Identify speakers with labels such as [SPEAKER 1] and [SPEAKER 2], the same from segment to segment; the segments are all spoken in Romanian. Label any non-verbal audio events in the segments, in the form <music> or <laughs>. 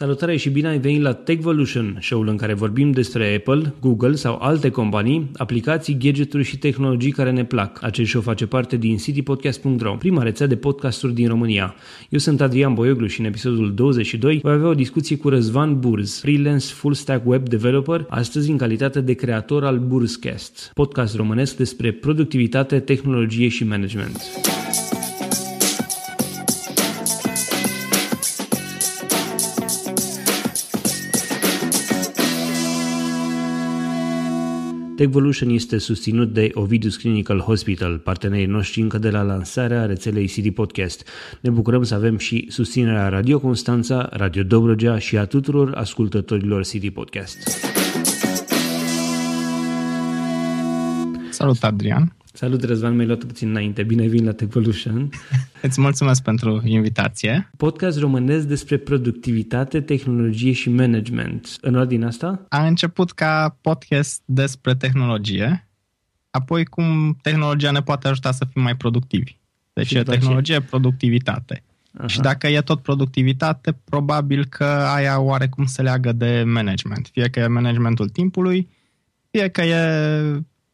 [SPEAKER 1] Salutare și bine ai venit la Techvolution, show-ul în care vorbim despre Apple, Google sau alte companii, aplicații, gadgeturi și tehnologii care ne plac. Acest show face parte din citypodcast.ro, prima rețea de podcasturi din România. Eu sunt Adrian Boioglu și în episodul 22 voi avea o discuție cu Răzvan Burz, freelance full stack web developer, astăzi în calitate de creator al Burzcast, podcast românesc despre productivitate, tehnologie și management. Techvolution este susținut de Ovidus Clinical Hospital, partenerii noștri încă de la lansarea rețelei CD Podcast. Ne bucurăm să avem și susținerea Radio Constanța, Radio Dobrogea și a tuturor ascultătorilor CD Podcast.
[SPEAKER 2] Salut, Adrian!
[SPEAKER 1] Salut, Răzvan, mi-ai luat puțin înainte. Bine vin la Techvolution. <laughs>
[SPEAKER 2] Îți mulțumesc pentru invitație.
[SPEAKER 1] Podcast românesc despre productivitate, tehnologie și management. În ordine asta?
[SPEAKER 2] A început ca podcast despre tehnologie, apoi cum tehnologia ne poate ajuta să fim mai productivi. Deci e tehnologie, ce? productivitate. Aha. Și dacă e tot productivitate, probabil că aia oarecum se leagă de management. Fie că e managementul timpului, fie că e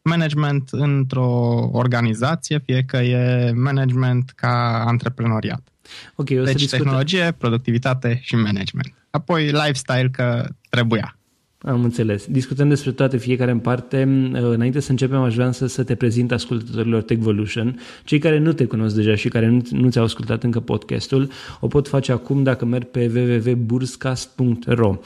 [SPEAKER 2] management într-o organizație, fie că e management ca antreprenoriat.
[SPEAKER 1] Okay, o
[SPEAKER 2] deci
[SPEAKER 1] să discutăm.
[SPEAKER 2] tehnologie, productivitate și management. Apoi lifestyle că trebuia.
[SPEAKER 1] Am înțeles. Discutăm despre toate, fiecare în parte. Înainte să începem, aș vrea să, să te prezint ascultătorilor Techvolution. Cei care nu te cunosc deja și care nu, nu ți-au ascultat încă podcastul, o pot face acum dacă merg pe www.burscast.ro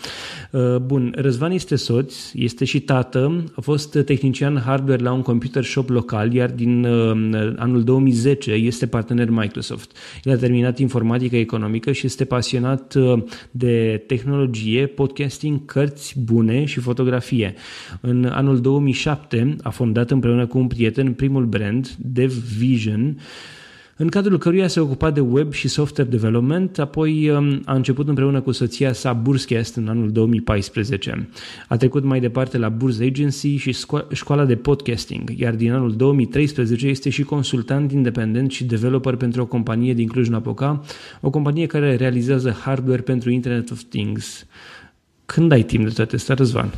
[SPEAKER 1] uh, Bun, Răzvan este soț, este și tată, a fost tehnician hardware la un computer shop local, iar din uh, anul 2010 este partener Microsoft. El a terminat informatică economică și este pasionat uh, de tehnologie, podcasting, cărți bune bune și fotografie. În anul 2007 a fondat împreună cu un prieten primul brand, DevVision, în cadrul căruia se ocupa de web și software development, apoi um, a început împreună cu soția sa Burscast în anul 2014. A trecut mai departe la Burs Agency și școala de podcasting, iar din anul 2013 este și consultant independent și developer pentru o companie din Cluj-Napoca, o companie care realizează hardware pentru Internet of Things. Când ai timp de toate astea, Răzvan?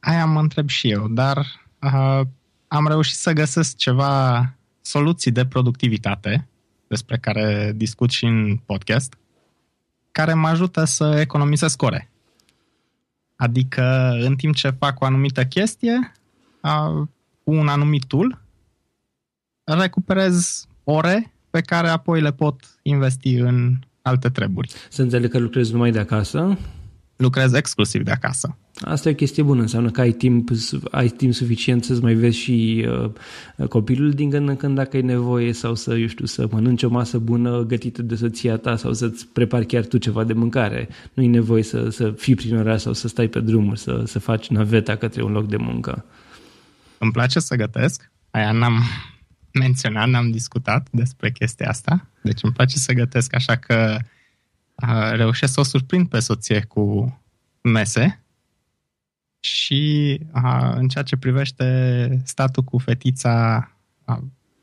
[SPEAKER 2] Aia mă întreb și eu, dar uh, am reușit să găsesc ceva soluții de productivitate, despre care discut și în podcast, care mă ajută să economisesc ore. Adică, în timp ce fac o anumită chestie, uh, cu un anumit tool, recuperez ore pe care apoi le pot investi în alte treburi.
[SPEAKER 1] Să înțeleg că lucrezi numai de acasă?
[SPEAKER 2] Lucrez exclusiv de acasă.
[SPEAKER 1] Asta e o chestie bună, înseamnă că ai timp, ai timp suficient să-ți mai vezi și uh, copilul din când în când dacă e nevoie sau să, eu știu, să mănânci o masă bună gătită de soția ta sau să-ți prepari chiar tu ceva de mâncare. Nu e nevoie să, să fii prin oraș sau să stai pe drumuri, să, să faci naveta către un loc de muncă.
[SPEAKER 2] Îmi place să gătesc, aia n-am menționat, n-am discutat despre chestia asta, deci îmi place să gătesc, așa că reușesc să o surprind pe soție cu mese și în ceea ce privește statul cu fetița,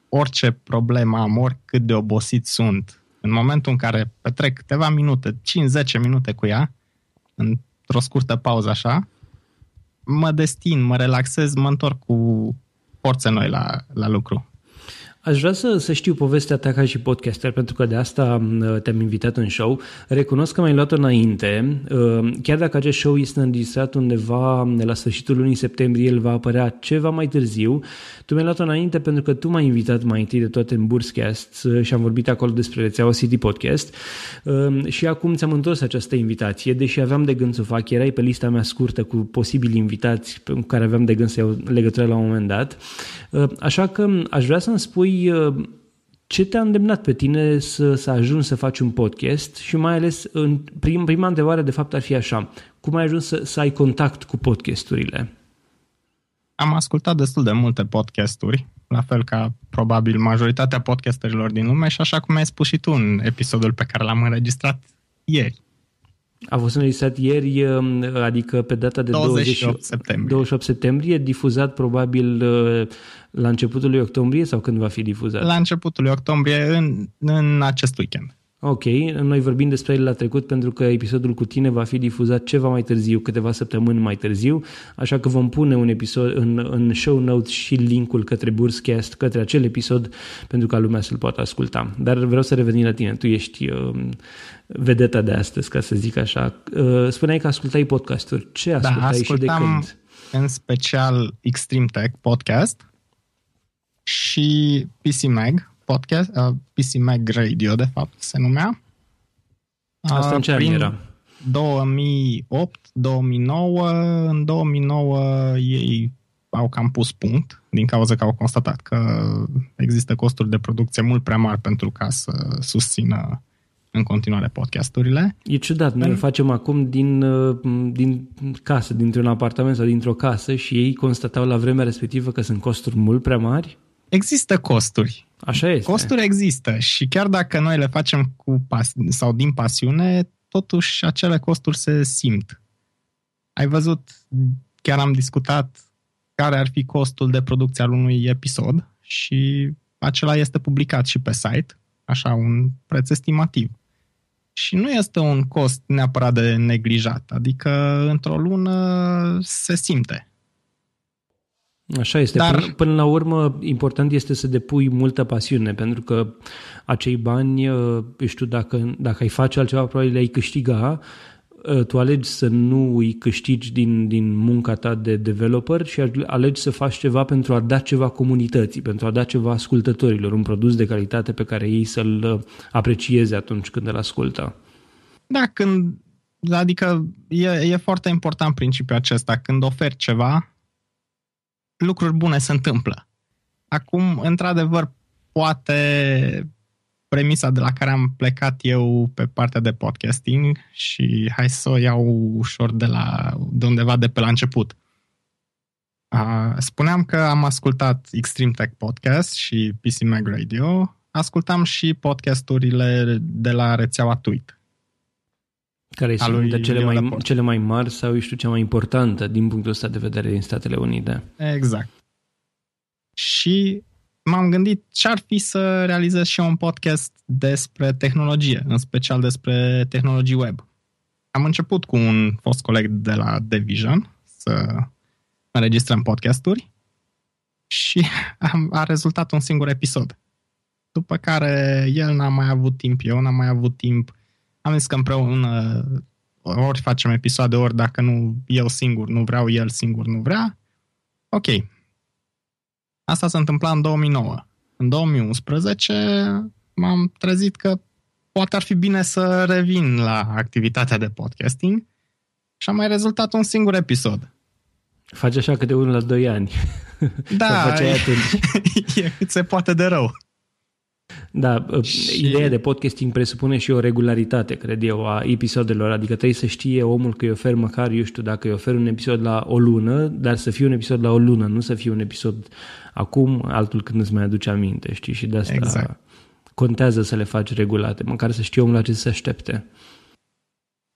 [SPEAKER 2] orice problemă am, oricât de obosit sunt, în momentul în care petrec câteva minute, 5-10 minute cu ea, într-o scurtă pauză așa, mă destin, mă relaxez, mă întorc cu forțe noi la, la lucru.
[SPEAKER 1] Aș vrea să, să știu povestea ta ca și podcaster, pentru că de asta te-am invitat în show. Recunosc că m-ai luat înainte. Uh, chiar dacă acest show este înregistrat undeva la sfârșitul lunii septembrie, el va apărea ceva mai târziu. Tu mi-ai luat înainte pentru că tu m-ai invitat mai întâi de toate în Burscast uh, și am vorbit acolo despre rețeaua City Podcast. Uh, și acum ți-am întors această invitație, deși aveam de gând să o fac. Erai pe lista mea scurtă cu posibili invitați cu care aveam de gând să iau legătură la un moment dat. Așa că aș vrea să-mi spui Uh, ce te-a îndemnat pe tine să, să ajungi să faci un podcast și mai ales în prim, prima întrebare de fapt ar fi așa, cum ai ajuns să, să ai contact cu podcasturile?
[SPEAKER 2] Am ascultat destul de multe podcasturi, la fel ca probabil majoritatea podcasterilor din lume și așa cum ai spus și tu în episodul pe care l-am înregistrat ieri.
[SPEAKER 1] A fost înregistrat ieri, um, adică pe data de
[SPEAKER 2] 28 20, septembrie.
[SPEAKER 1] 28 septembrie, difuzat probabil uh, la începutul lui octombrie sau când va fi difuzat?
[SPEAKER 2] La începutul lui octombrie, în, în acest weekend.
[SPEAKER 1] Ok, noi vorbim despre el la trecut pentru că episodul cu tine va fi difuzat ceva mai târziu, câteva săptămâni mai târziu, așa că vom pune un episod în, în show notes și linkul către Burscast, către acel episod, pentru ca lumea să-l poată asculta. Dar vreau să revenim la tine, tu ești uh, vedeta de astăzi, ca să zic așa. Uh, spuneai că ascultai podcasturi. Ce da, ascultai da, și de când?
[SPEAKER 2] în special Extreme Tech podcast și PC Mag, podcast, uh, PC Mag Radio, de fapt, se numea.
[SPEAKER 1] Asta uh, în ce era?
[SPEAKER 2] 2008, 2009, în 2009 ei au cam pus punct din cauza că au constatat că există costuri de producție mult prea mari pentru ca să susțină în continuare podcasturile.
[SPEAKER 1] E ciudat, noi le facem acum din, uh, din casă, dintr-un apartament sau dintr-o casă și ei constatau la vremea respectivă că sunt costuri mult prea mari
[SPEAKER 2] Există costuri.
[SPEAKER 1] Așa este.
[SPEAKER 2] Costuri există și chiar dacă noi le facem cu pas- sau din pasiune, totuși acele costuri se simt. Ai văzut, chiar am discutat care ar fi costul de producție al unui episod și acela este publicat și pe site, așa un preț estimativ. Și nu este un cost neapărat de neglijat, adică într-o lună se simte.
[SPEAKER 1] Așa este. Dar... Până, până la urmă, important este să depui multă pasiune, pentru că acei bani, uh, știu, dacă, dacă ai face altceva, probabil le-ai câștiga, uh, tu alegi să nu îi câștigi din, din munca ta de developer și alegi să faci ceva pentru a da ceva comunității, pentru a da ceva ascultătorilor, un produs de calitate pe care ei să-l uh, aprecieze atunci când îl ascultă.
[SPEAKER 2] Da, când, adică e, e foarte important principiul acesta. Când oferi ceva, lucruri bune se întâmplă. Acum, într-adevăr, poate premisa de la care am plecat eu pe partea de podcasting și hai să o iau ușor de, la, de undeva de pe la început. spuneam că am ascultat Extreme Tech Podcast și PC Mag Radio. Ascultam și podcasturile de la rețeaua Tweet.
[SPEAKER 1] Care sunt de cele mai, cele mai mari sau, știu, cea mai importantă din punctul ăsta de vedere din Statele Unite.
[SPEAKER 2] Exact. Și m-am gândit ce ar fi să realizez și un podcast despre tehnologie, în special despre tehnologii web. Am început cu un fost coleg de la Division să înregistrăm podcasturi și <laughs> am, a rezultat un singur episod. După care el n-a mai avut timp, eu n-am mai avut timp, am zis că împreună ori facem episoade, ori dacă nu eu singur nu vreau, el singur nu vrea. Ok. Asta s-a întâmplat în 2009. În 2011 m-am trezit că poate ar fi bine să revin la activitatea de podcasting și am mai rezultat un singur episod.
[SPEAKER 1] Faci așa câte unul la 2 ani.
[SPEAKER 2] Da, e, <laughs> e cât se poate de rău.
[SPEAKER 1] Da, ă, și... ideea de podcasting presupune și o regularitate, cred eu, a episodelor, adică trebuie să știe omul că îi ofer măcar, eu știu, dacă îi ofer un episod la o lună, dar să fie un episod la o lună, nu să fie un episod acum, altul când îți mai aduce aminte, știi, și de asta exact. contează să le faci regulate, măcar să știi omul la ce să se aștepte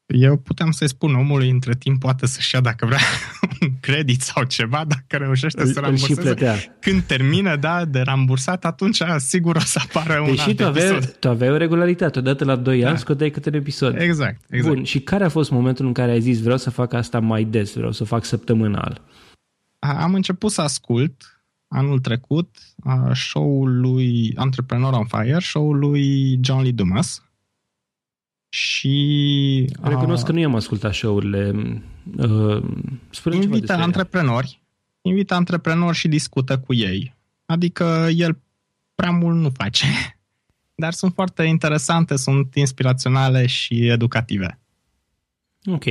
[SPEAKER 2] eu puteam să-i spun omului între timp poate să-și ia dacă vrea <laughs> un credit sau ceva, dacă reușește să ramburseze. Când termină, da, de rambursat, atunci sigur o să apară un
[SPEAKER 1] alt tu aveai, tu aveai o regularitate, odată la 2 da. ani scoteai câte un episod.
[SPEAKER 2] Exact, exact.
[SPEAKER 1] Bun, și care a fost momentul în care ai zis vreau să fac asta mai des, vreau să fac săptămânal?
[SPEAKER 2] Am început să ascult anul trecut show-ul lui Entrepreneur on Fire, show-ul lui John Lee Dumas, și...
[SPEAKER 1] Recunosc că nu i-am ascultat show-urile. Uh,
[SPEAKER 2] invită antreprenori, invită antreprenori și discută cu ei. Adică el prea mult nu face. <laughs> Dar sunt foarte interesante, sunt inspiraționale și educative.
[SPEAKER 1] Ok.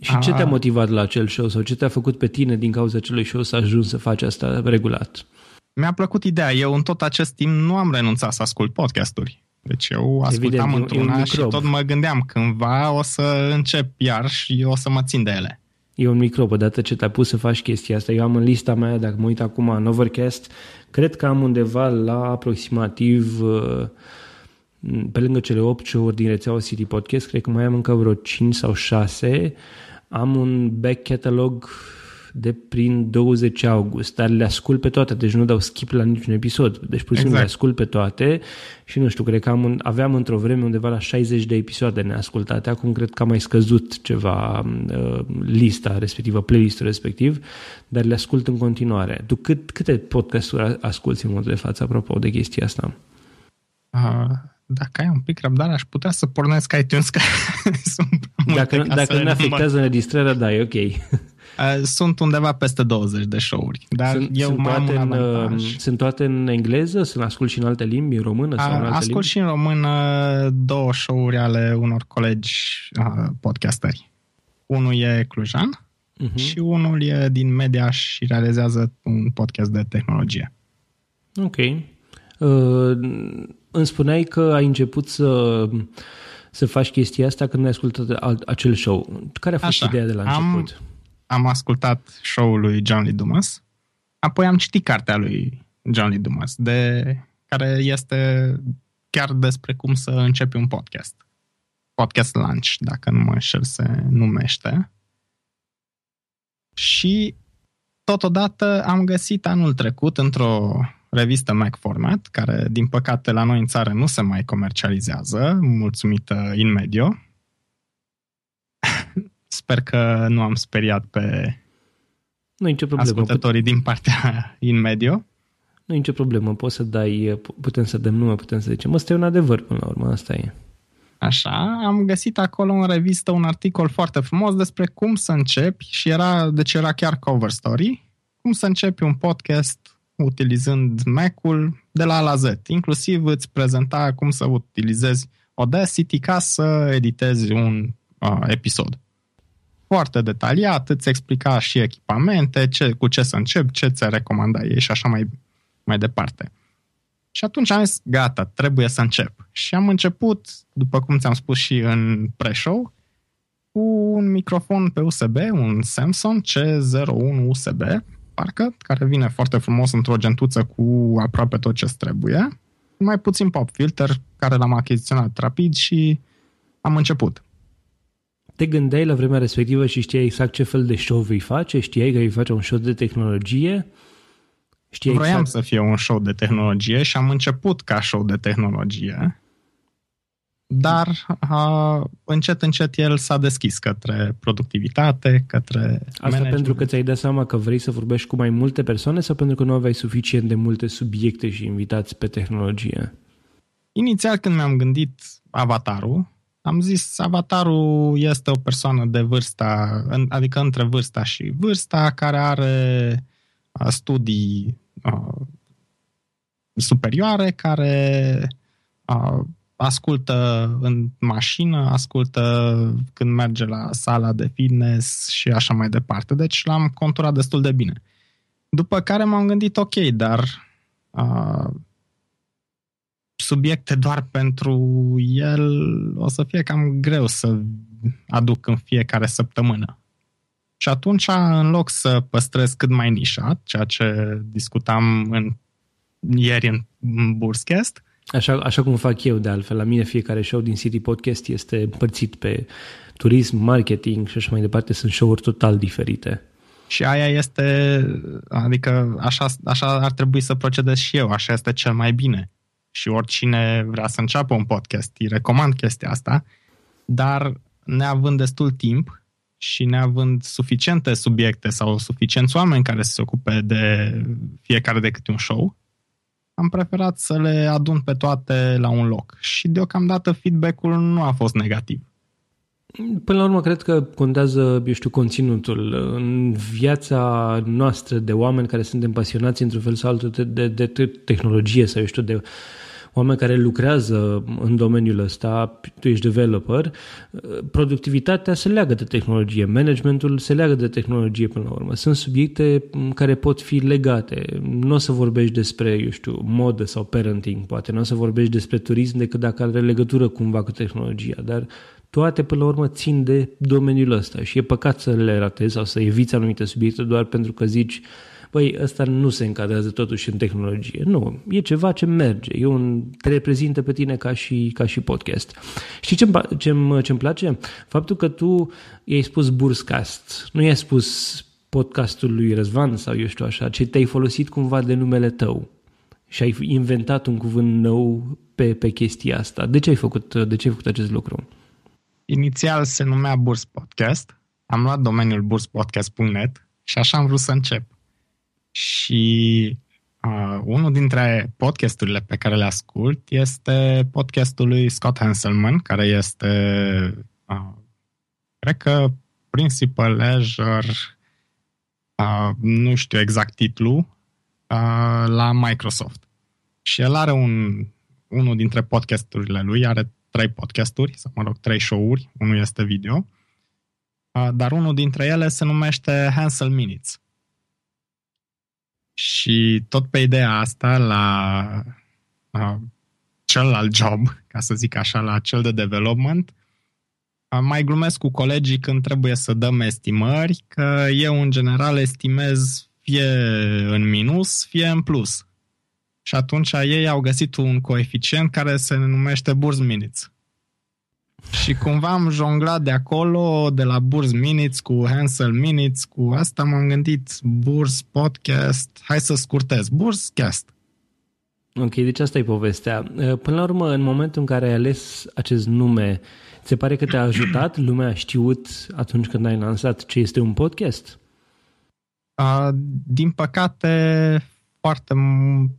[SPEAKER 1] Și ce te-a motivat la acel show sau ce te-a făcut pe tine din cauza acelui show să ajungi să faci asta regulat?
[SPEAKER 2] Mi-a plăcut ideea. Eu în tot acest timp nu am renunțat să ascult podcasturi. Deci eu ascultam Evident, într-una și tot mă gândeam cândva o să încep iar și o să mă țin de ele.
[SPEAKER 1] E un microb, odată ce te-ai pus să faci chestia asta. Eu am în lista mea, dacă mă uit acum în Overcast, cred că am undeva la aproximativ uh, pe lângă cele 8 show-uri din rețeaua City Podcast, cred că mai am încă vreo 5 sau 6. Am un back catalog de prin 20 august, dar le ascult pe toate, deci nu dau skip la niciun episod. Deci pur și simplu exact. le ascult pe toate și nu știu, cred că am, aveam într-o vreme undeva la 60 de episoade neascultate, acum cred că am mai scăzut ceva uh, lista respectivă, playlistul respectiv, dar le ascult în continuare. Tu cât, câte podcasturi asculti în modul de față apropo de chestia asta?
[SPEAKER 2] Uh dacă ai un pic răbdare, aș putea să pornesc iTunes, <laughs> că sunt
[SPEAKER 1] Dacă, dacă nu afectează înregistrarea, da, e ok. <laughs>
[SPEAKER 2] Uh, sunt undeva peste 20 de show-uri, dar sunt, eu sunt
[SPEAKER 1] mai
[SPEAKER 2] toate
[SPEAKER 1] am un în, uh, Sunt toate în engleză? Sunt ascult și în alte limbi, în română sau în alte
[SPEAKER 2] Ascult
[SPEAKER 1] limbi?
[SPEAKER 2] și în română două show-uri ale unor colegi uh, podcasteri. Unul e clujan uh-huh. și unul e din media și realizează un podcast de tehnologie.
[SPEAKER 1] Ok. Uh, îmi spuneai că ai început să, să faci chestia asta când ai ascultat acel show. Care a fost Așa, ideea de la început?
[SPEAKER 2] Am, am ascultat show-ul lui John Lee Dumas, apoi am citit cartea lui John Lee Dumas, de, care este chiar despre cum să începi un podcast. Podcast Lunch, dacă nu mă înșel se numește. Și totodată am găsit anul trecut într-o revistă Mac Format, care, din păcate, la noi în țară nu se mai comercializează, mulțumită InMedio. Sper că nu am speriat pe
[SPEAKER 1] nu nicio problemă.
[SPEAKER 2] ascultătorii din partea <laughs> InMedio.
[SPEAKER 1] Nu e nicio problemă, poți să dai, putem să dăm nume, putem să zicem. Asta e un adevăr până la urmă, asta e.
[SPEAKER 2] Așa, am găsit acolo în revistă un articol foarte frumos despre cum să începi și era, deci era chiar cover story, cum să începi un podcast utilizând Mac-ul de la A la Z. Inclusiv îți prezenta cum să utilizezi Audacity ca să editezi un uh, episod. Foarte detaliat, îți explica și echipamente, ce, cu ce să încep, ce ți recomanda ei și așa mai, mai departe. Și atunci am zis, gata, trebuie să încep. Și am început, după cum ți-am spus și în pre-show, cu un microfon pe USB, un Samsung C01 USB, parcă, care vine foarte frumos într-o gentuță cu aproape tot ce trebuie. Mai puțin pop filter, care l-am achiziționat rapid și am început.
[SPEAKER 1] Te gândeai la vremea respectivă și știai exact ce fel de show vei face? Știai că vei face un show de tehnologie?
[SPEAKER 2] Știai Vroiam exact... să fie un show de tehnologie și am început ca show de tehnologie dar a, încet, încet el s-a deschis către productivitate, către Asta
[SPEAKER 1] management. pentru că ți-ai dat seama că vrei să vorbești cu mai multe persoane sau pentru că nu aveai suficient de multe subiecte și invitați pe tehnologie?
[SPEAKER 2] Inițial când mi-am gândit avatarul, am zis avatarul este o persoană de vârsta, adică între vârsta și vârsta, care are studii superioare, care ascultă în mașină, ascultă când merge la sala de fitness și așa mai departe. Deci l-am conturat destul de bine. După care m-am gândit, ok, dar uh, subiecte doar pentru el o să fie cam greu să aduc în fiecare săptămână. Și atunci, în loc să păstrez cât mai nișat, ceea ce discutam în, ieri în, în Burscast,
[SPEAKER 1] Așa, așa cum fac eu, de altfel. La mine fiecare show din City Podcast este împărțit pe turism, marketing și așa mai departe. Sunt show-uri total diferite.
[SPEAKER 2] Și aia este, adică așa, așa ar trebui să procedez și eu, așa este cel mai bine. Și oricine vrea să înceapă un podcast, îi recomand chestia asta, dar neavând destul timp și neavând suficiente subiecte sau suficienți oameni care să se ocupe de fiecare de câte un show, am preferat să le adun pe toate la un loc. Și deocamdată feedback-ul nu a fost negativ.
[SPEAKER 1] Până la urmă, cred că contează, eu știu, conținutul. În viața noastră de oameni care suntem pasionați într-un fel sau altul de, de, de tehnologie sau, eu știu, de oameni care lucrează în domeniul ăsta, tu ești developer, productivitatea se leagă de tehnologie, managementul se leagă de tehnologie până la urmă. Sunt subiecte care pot fi legate. Nu o să vorbești despre, eu știu, modă sau parenting, poate. Nu o să vorbești despre turism decât dacă are legătură cumva cu tehnologia, dar toate până la urmă țin de domeniul ăsta și e păcat să le ratezi sau să eviți anumite subiecte doar pentru că zici băi, ăsta nu se încadrează totuși în tehnologie. Nu, e ceva ce merge, e un, te reprezintă pe tine ca și, ca și podcast. Știi ce-mi, ce-mi, ce-mi place? Faptul că tu i-ai spus Burscast, nu i-ai spus podcastul lui Răzvan sau eu știu așa, ci te-ai folosit cumva de numele tău și ai inventat un cuvânt nou pe, pe chestia asta. De ce ai făcut, de ce ai făcut acest lucru?
[SPEAKER 2] Inițial se numea Burs Podcast. Am luat domeniul burspodcast.net și așa am vrut să încep. Și uh, unul dintre podcasturile pe care le ascult este podcastul lui Scott Hanselman, care este, uh, cred că, Principal Azure, uh, nu știu exact titlul, uh, la Microsoft. Și el are un, unul dintre podcasturile lui, are trei podcasturi, sau mă rog, trei show-uri, unul este video, uh, dar unul dintre ele se numește Hansel Minutes. Și tot pe ideea asta, la uh, celălalt job, ca să zic așa, la cel de development, uh, mai glumesc cu colegii când trebuie să dăm estimări, că eu în general estimez fie în minus, fie în plus. Și atunci ei au găsit un coeficient care se numește Burs Minutes. Și cumva am jonglat de acolo, de la Burs Minutes cu Hansel Minutes, cu asta m-am gândit Burs Podcast, hai să scurtez, Burs Cast.
[SPEAKER 1] Ok, deci asta e povestea. Până la urmă, în momentul în care ai ales acest nume, se pare că te-a ajutat? <clears throat> Lumea a știut atunci când ai lansat ce este un podcast?
[SPEAKER 2] Uh, din păcate, foarte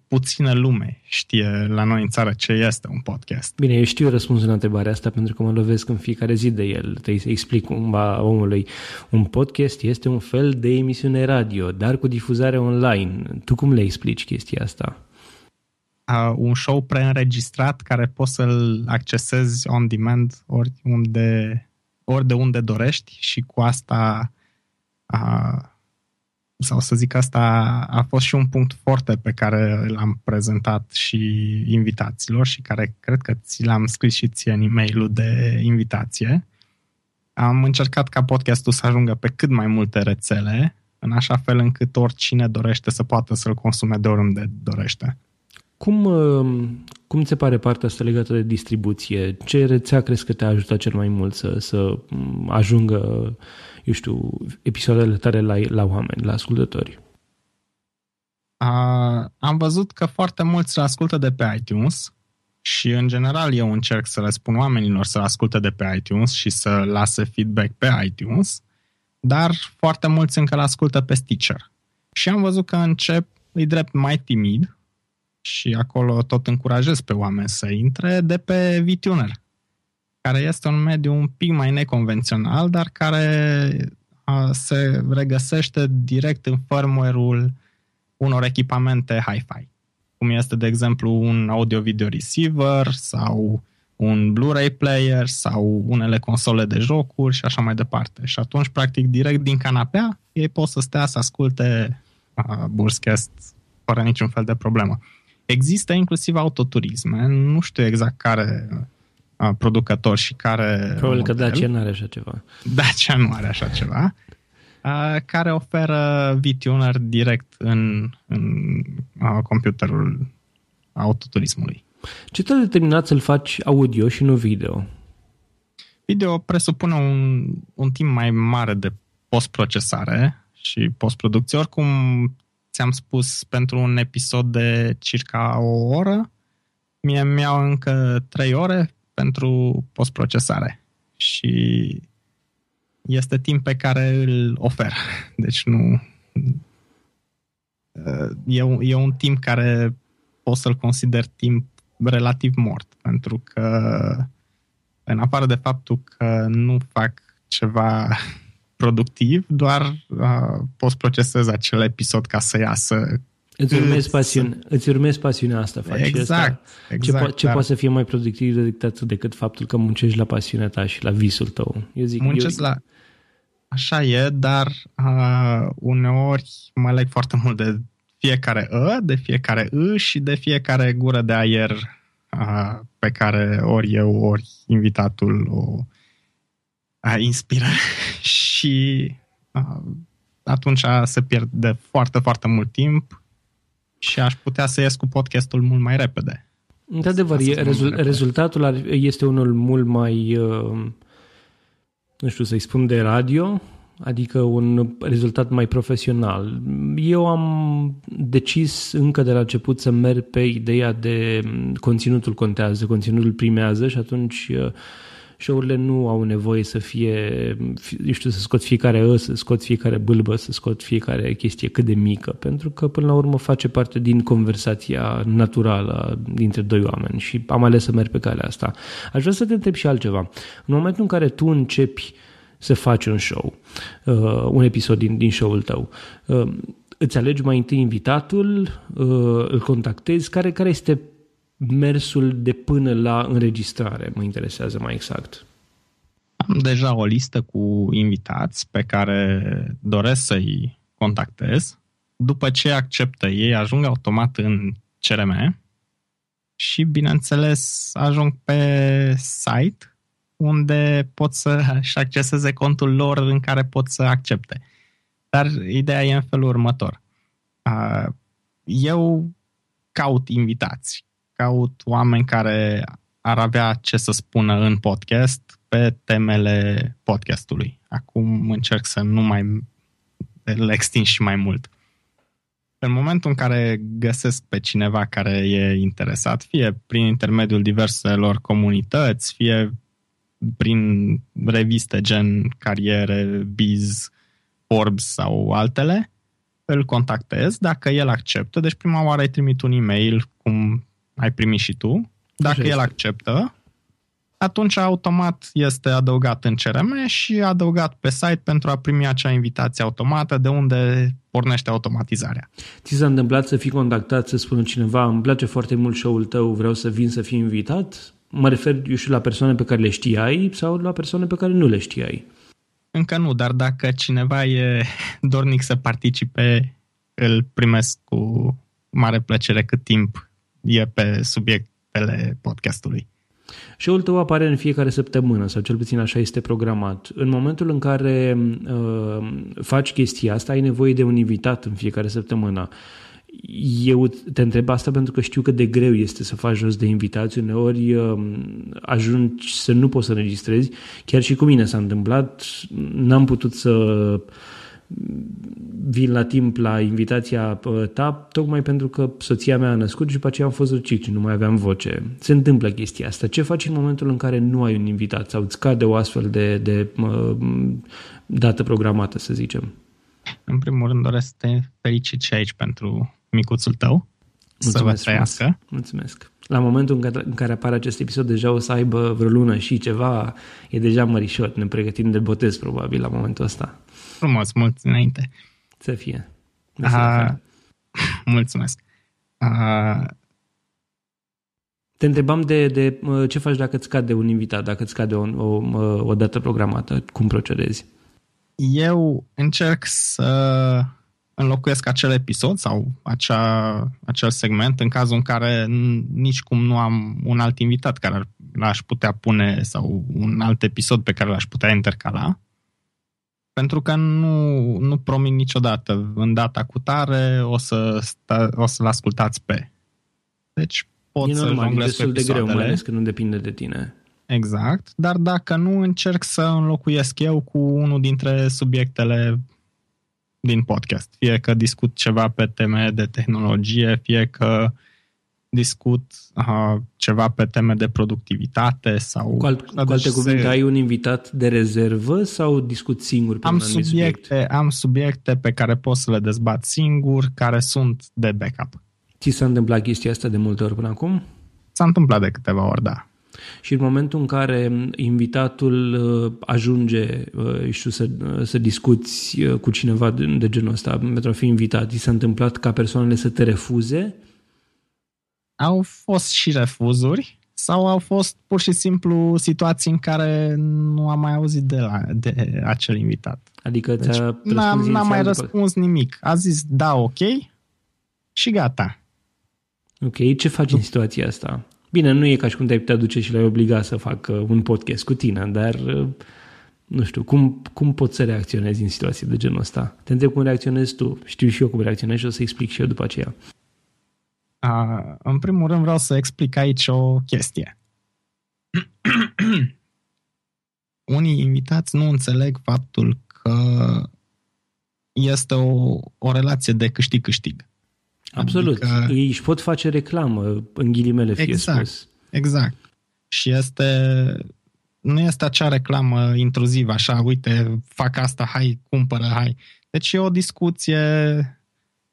[SPEAKER 2] puțină lume știe la noi în țară ce este un podcast.
[SPEAKER 1] Bine, eu știu răspunsul la întrebarea asta pentru că mă lovesc în fiecare zi de el. Trebuie să explic cumva omului. Un podcast este un fel de emisiune radio, dar cu difuzare online. Tu cum le explici chestia asta?
[SPEAKER 2] Uh, un show preînregistrat care poți să-l accesezi on demand oriunde, ori de unde dorești și cu asta uh, sau să zic asta, a fost și un punct foarte pe care l-am prezentat și invitaților și care cred că ți l-am scris și ție în e mail de invitație. Am încercat ca podcastul să ajungă pe cât mai multe rețele, în așa fel încât oricine dorește să poată să-l consume de oriunde dorește.
[SPEAKER 1] Cum, uh, cum ți se pare partea asta legată de distribuție? Ce rețea crezi că te-a ajutat cel mai mult să, să ajungă eu știu, episoadele tale la, la oameni, la ascultători?
[SPEAKER 2] Uh, am văzut că foarte mulți le ascultă de pe iTunes și în general eu încerc să le spun oamenilor să asculte de pe iTunes și să lase feedback pe iTunes, dar foarte mulți încă le ascultă pe Stitcher. Și am văzut că încep, îi drept mai timid și acolo tot încurajez pe oameni să intre de pe VTuner care este un mediu un pic mai neconvențional, dar care se regăsește direct în firmware-ul unor echipamente hi-fi, cum este, de exemplu, un audio-video receiver sau un Blu-ray player sau unele console de jocuri și așa mai departe. Și atunci, practic, direct din canapea, ei pot să stea să asculte uh, Burscast fără niciun fel de problemă. Există inclusiv autoturisme, nu știu exact care producător și care...
[SPEAKER 1] Probabil model, că Dacia nu are așa ceva.
[SPEAKER 2] Dacia nu are așa ceva, care oferă VTuner direct în, în computerul autoturismului.
[SPEAKER 1] Ce te-a determinat să-l faci audio și nu video?
[SPEAKER 2] Video presupune un, un timp mai mare de postprocesare și postproducție. Oricum, ți-am spus, pentru un episod de circa o oră, mie mi-au încă trei ore pentru postprocesare și este timp pe care îl ofer. <laughs> Deci nu... E un, e un timp care pot să-l consider timp relativ mort, pentru că în afară de faptul că nu fac ceva <laughs> productiv, doar uh, poți procesez acel episod ca să iasă
[SPEAKER 1] Îți urmezi, pasiune, îți urmezi pasiunea asta. Faci
[SPEAKER 2] exact, asta.
[SPEAKER 1] exact. Ce, po- ce dar... poate să fie mai productiv decât, decât faptul că muncești la pasiunea ta și la visul tău?
[SPEAKER 2] Eu zic, Muncesc eu... la... Așa e, dar uh, uneori mă leg foarte mult de fiecare ă, de fiecare ă și de fiecare gură de aer uh, pe care ori eu, ori invitatul o uh, inspiră <laughs> și uh, atunci se pierde foarte, foarte mult timp și aș putea să ies cu podcastul mult mai repede.
[SPEAKER 1] Într-adevăr, rezul- rezultatul este unul mult mai, uh, nu știu să-i spun, de radio, adică un rezultat mai profesional. Eu am decis încă de la început să merg pe ideea de conținutul contează, conținutul primează și atunci uh, show-urile nu au nevoie să fie, eu știu, să scot fiecare ă, să scot fiecare bâlbă, să scot fiecare chestie cât de mică, pentru că până la urmă face parte din conversația naturală dintre doi oameni și am ales să merg pe calea asta. Aș vrea să te întreb și altceva. În momentul în care tu începi să faci un show, uh, un episod din, din show-ul tău, uh, îți alegi mai întâi invitatul, uh, îl contactezi, care, care este mersul de până la înregistrare, mă interesează mai exact.
[SPEAKER 2] Am deja o listă cu invitați pe care doresc să-i contactez. După ce acceptă ei, ajung automat în CRM și, bineînțeles, ajung pe site unde pot să-și acceseze contul lor în care pot să accepte. Dar ideea e în felul următor. Eu caut invitați caut oameni care ar avea ce să spună în podcast pe temele podcastului. Acum încerc să nu mai le extind și mai mult. În momentul în care găsesc pe cineva care e interesat, fie prin intermediul diverselor comunități, fie prin reviste gen Cariere, Biz, Forbes sau altele, îl contactez. Dacă el acceptă, deci prima oară îi trimit un e-mail cum ai primit și tu. Dacă Așa el este. acceptă, atunci automat este adăugat în CRM și adăugat pe site pentru a primi acea invitație automată de unde pornește automatizarea.
[SPEAKER 1] Ți s-a întâmplat să fii contactat, să spună cineva, îmi place foarte mult show-ul tău, vreau să vin să fiu invitat? Mă refer, eu și la persoane pe care le știai sau la persoane pe care nu le știai?
[SPEAKER 2] Încă nu, dar dacă cineva e dornic să participe, îl primesc cu mare plăcere cât timp e pe subiectele podcastului.
[SPEAKER 1] Show-ul tău apare în fiecare săptămână, sau cel puțin așa este programat. În momentul în care uh, faci chestia asta, ai nevoie de un invitat în fiecare săptămână. Eu te întreb asta pentru că știu că de greu este să faci jos de invitații. Uneori uh, ajungi să nu poți să înregistrezi. Chiar și cu mine s-a întâmplat. N-am putut să vin la timp la invitația ta, tocmai pentru că soția mea a născut și după aceea am fost răcit și nu mai aveam voce. Se întâmplă chestia asta. Ce faci în momentul în care nu ai un invitat sau îți cade o astfel de, de uh, dată programată, să zicem?
[SPEAKER 2] În primul rând doresc să te felicit și aici pentru micuțul tău. Mulțumesc să vă trăiască.
[SPEAKER 1] Mulțumesc. La momentul în care, în care apare acest episod, deja o să aibă vreo lună și ceva, e deja mărișor. Ne pregătim de botez, probabil, la momentul ăsta.
[SPEAKER 2] Frumos, mult înainte.
[SPEAKER 1] Să fie.
[SPEAKER 2] A, <laughs> mulțumesc. A,
[SPEAKER 1] te întrebam de, de ce faci dacă îți cade un invitat, dacă îți cade o, o, o dată programată, cum procedezi?
[SPEAKER 2] Eu încerc să înlocuiesc acel episod sau acea, acel segment în cazul în care nici cum nu am un alt invitat care l-aș putea pune sau un alt episod pe care l-aș putea intercala pentru că nu, nu promit niciodată în data cu tare o, să sta, o să-l ascultați pe. Deci pot
[SPEAKER 1] e
[SPEAKER 2] să
[SPEAKER 1] normal, e destul de greu, mai ales că nu depinde de tine.
[SPEAKER 2] Exact, dar dacă nu, încerc să înlocuiesc eu cu unul dintre subiectele din podcast. Fie că discut ceva pe teme de tehnologie, fie că discut uh, ceva pe teme de productivitate sau...
[SPEAKER 1] Cu, alt, cu alte cuvinte, se... ai un invitat de rezervă sau discut singur pe
[SPEAKER 2] am
[SPEAKER 1] un
[SPEAKER 2] subiecte,
[SPEAKER 1] subiect?
[SPEAKER 2] Am subiecte pe care pot să le dezbat singur, care sunt de backup.
[SPEAKER 1] Ți s-a întâmplat chestia asta de multe ori până acum?
[SPEAKER 2] S-a întâmplat de câteva ori, da.
[SPEAKER 1] Și în momentul în care invitatul uh, ajunge, uh, știu, să, uh, să discuți cu cineva de, de genul ăsta pentru a fi invitat, ți s-a întâmplat ca persoanele să te refuze?
[SPEAKER 2] Au fost și refuzuri sau au fost pur și simplu situații în care nu am mai auzit de, la, de acel invitat.
[SPEAKER 1] Adică deci,
[SPEAKER 2] n-am, n-am mai după... răspuns nimic. A zis da, ok și gata.
[SPEAKER 1] Ok, ce faci în situația asta? Bine, nu e ca și cum te-ai putea duce și l-ai obliga să facă un podcast cu tine, dar nu știu, cum, cum poți să reacționezi în situații de genul ăsta? Te întreb cum reacționezi tu, știu și eu cum reacționezi și o să explic și eu după aceea.
[SPEAKER 2] A, în primul rând vreau să explic aici o chestie. <clears throat> Unii invitați nu înțeleg faptul că că este o, o relație de câștig-câștig.
[SPEAKER 1] Absolut. Adică... Ei își pot face reclamă, în ghilimele fie
[SPEAKER 2] exact,
[SPEAKER 1] spus.
[SPEAKER 2] Exact. Și este nu este acea reclamă intruzivă, așa, uite, fac asta, hai, cumpără, hai. Deci e o discuție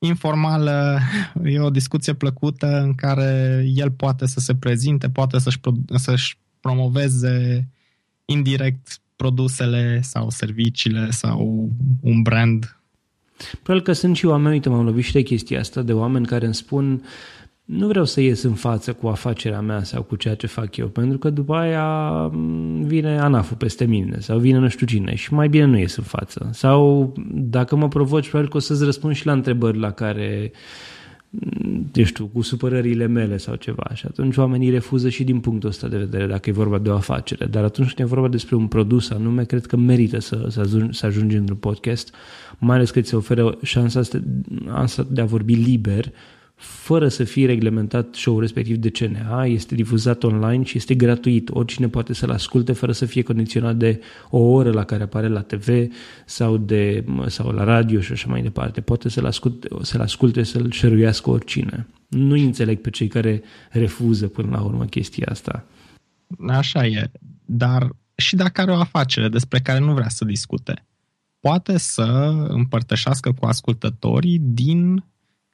[SPEAKER 2] informală, e o discuție plăcută în care el poate să se prezinte, poate să-și, să-și promoveze indirect produsele sau serviciile sau un brand.
[SPEAKER 1] Probabil că sunt și oameni, uite, m-am lovit și de chestia asta, de oameni care îmi spun nu vreau să ies în față cu afacerea mea sau cu ceea ce fac eu, pentru că după aia vine anaful peste mine sau vine nu știu cine și mai bine nu ies în față. Sau dacă mă provoci, probabil că o să-ți răspund și la întrebări la care eu știu, cu supărările mele sau ceva. Și atunci oamenii refuză și din punctul ăsta de vedere, dacă e vorba de o afacere. Dar atunci când e vorba despre un produs anume, cred că merită să, să, ajungi, să ajungi într-un podcast, mai ales că ți se oferă șansa asta de a vorbi liber fără să fie reglementat show respectiv de CNA, este difuzat online și este gratuit. Oricine poate să-l asculte fără să fie condiționat de o oră la care apare la TV sau, de, sau la radio și așa mai departe. Poate să-l asculte, să-l asculte, să-l șeruiască oricine. Nu înțeleg pe cei care refuză până la urmă chestia asta.
[SPEAKER 2] Așa e, dar și dacă are o afacere despre care nu vrea să discute, poate să împărtășească cu ascultătorii din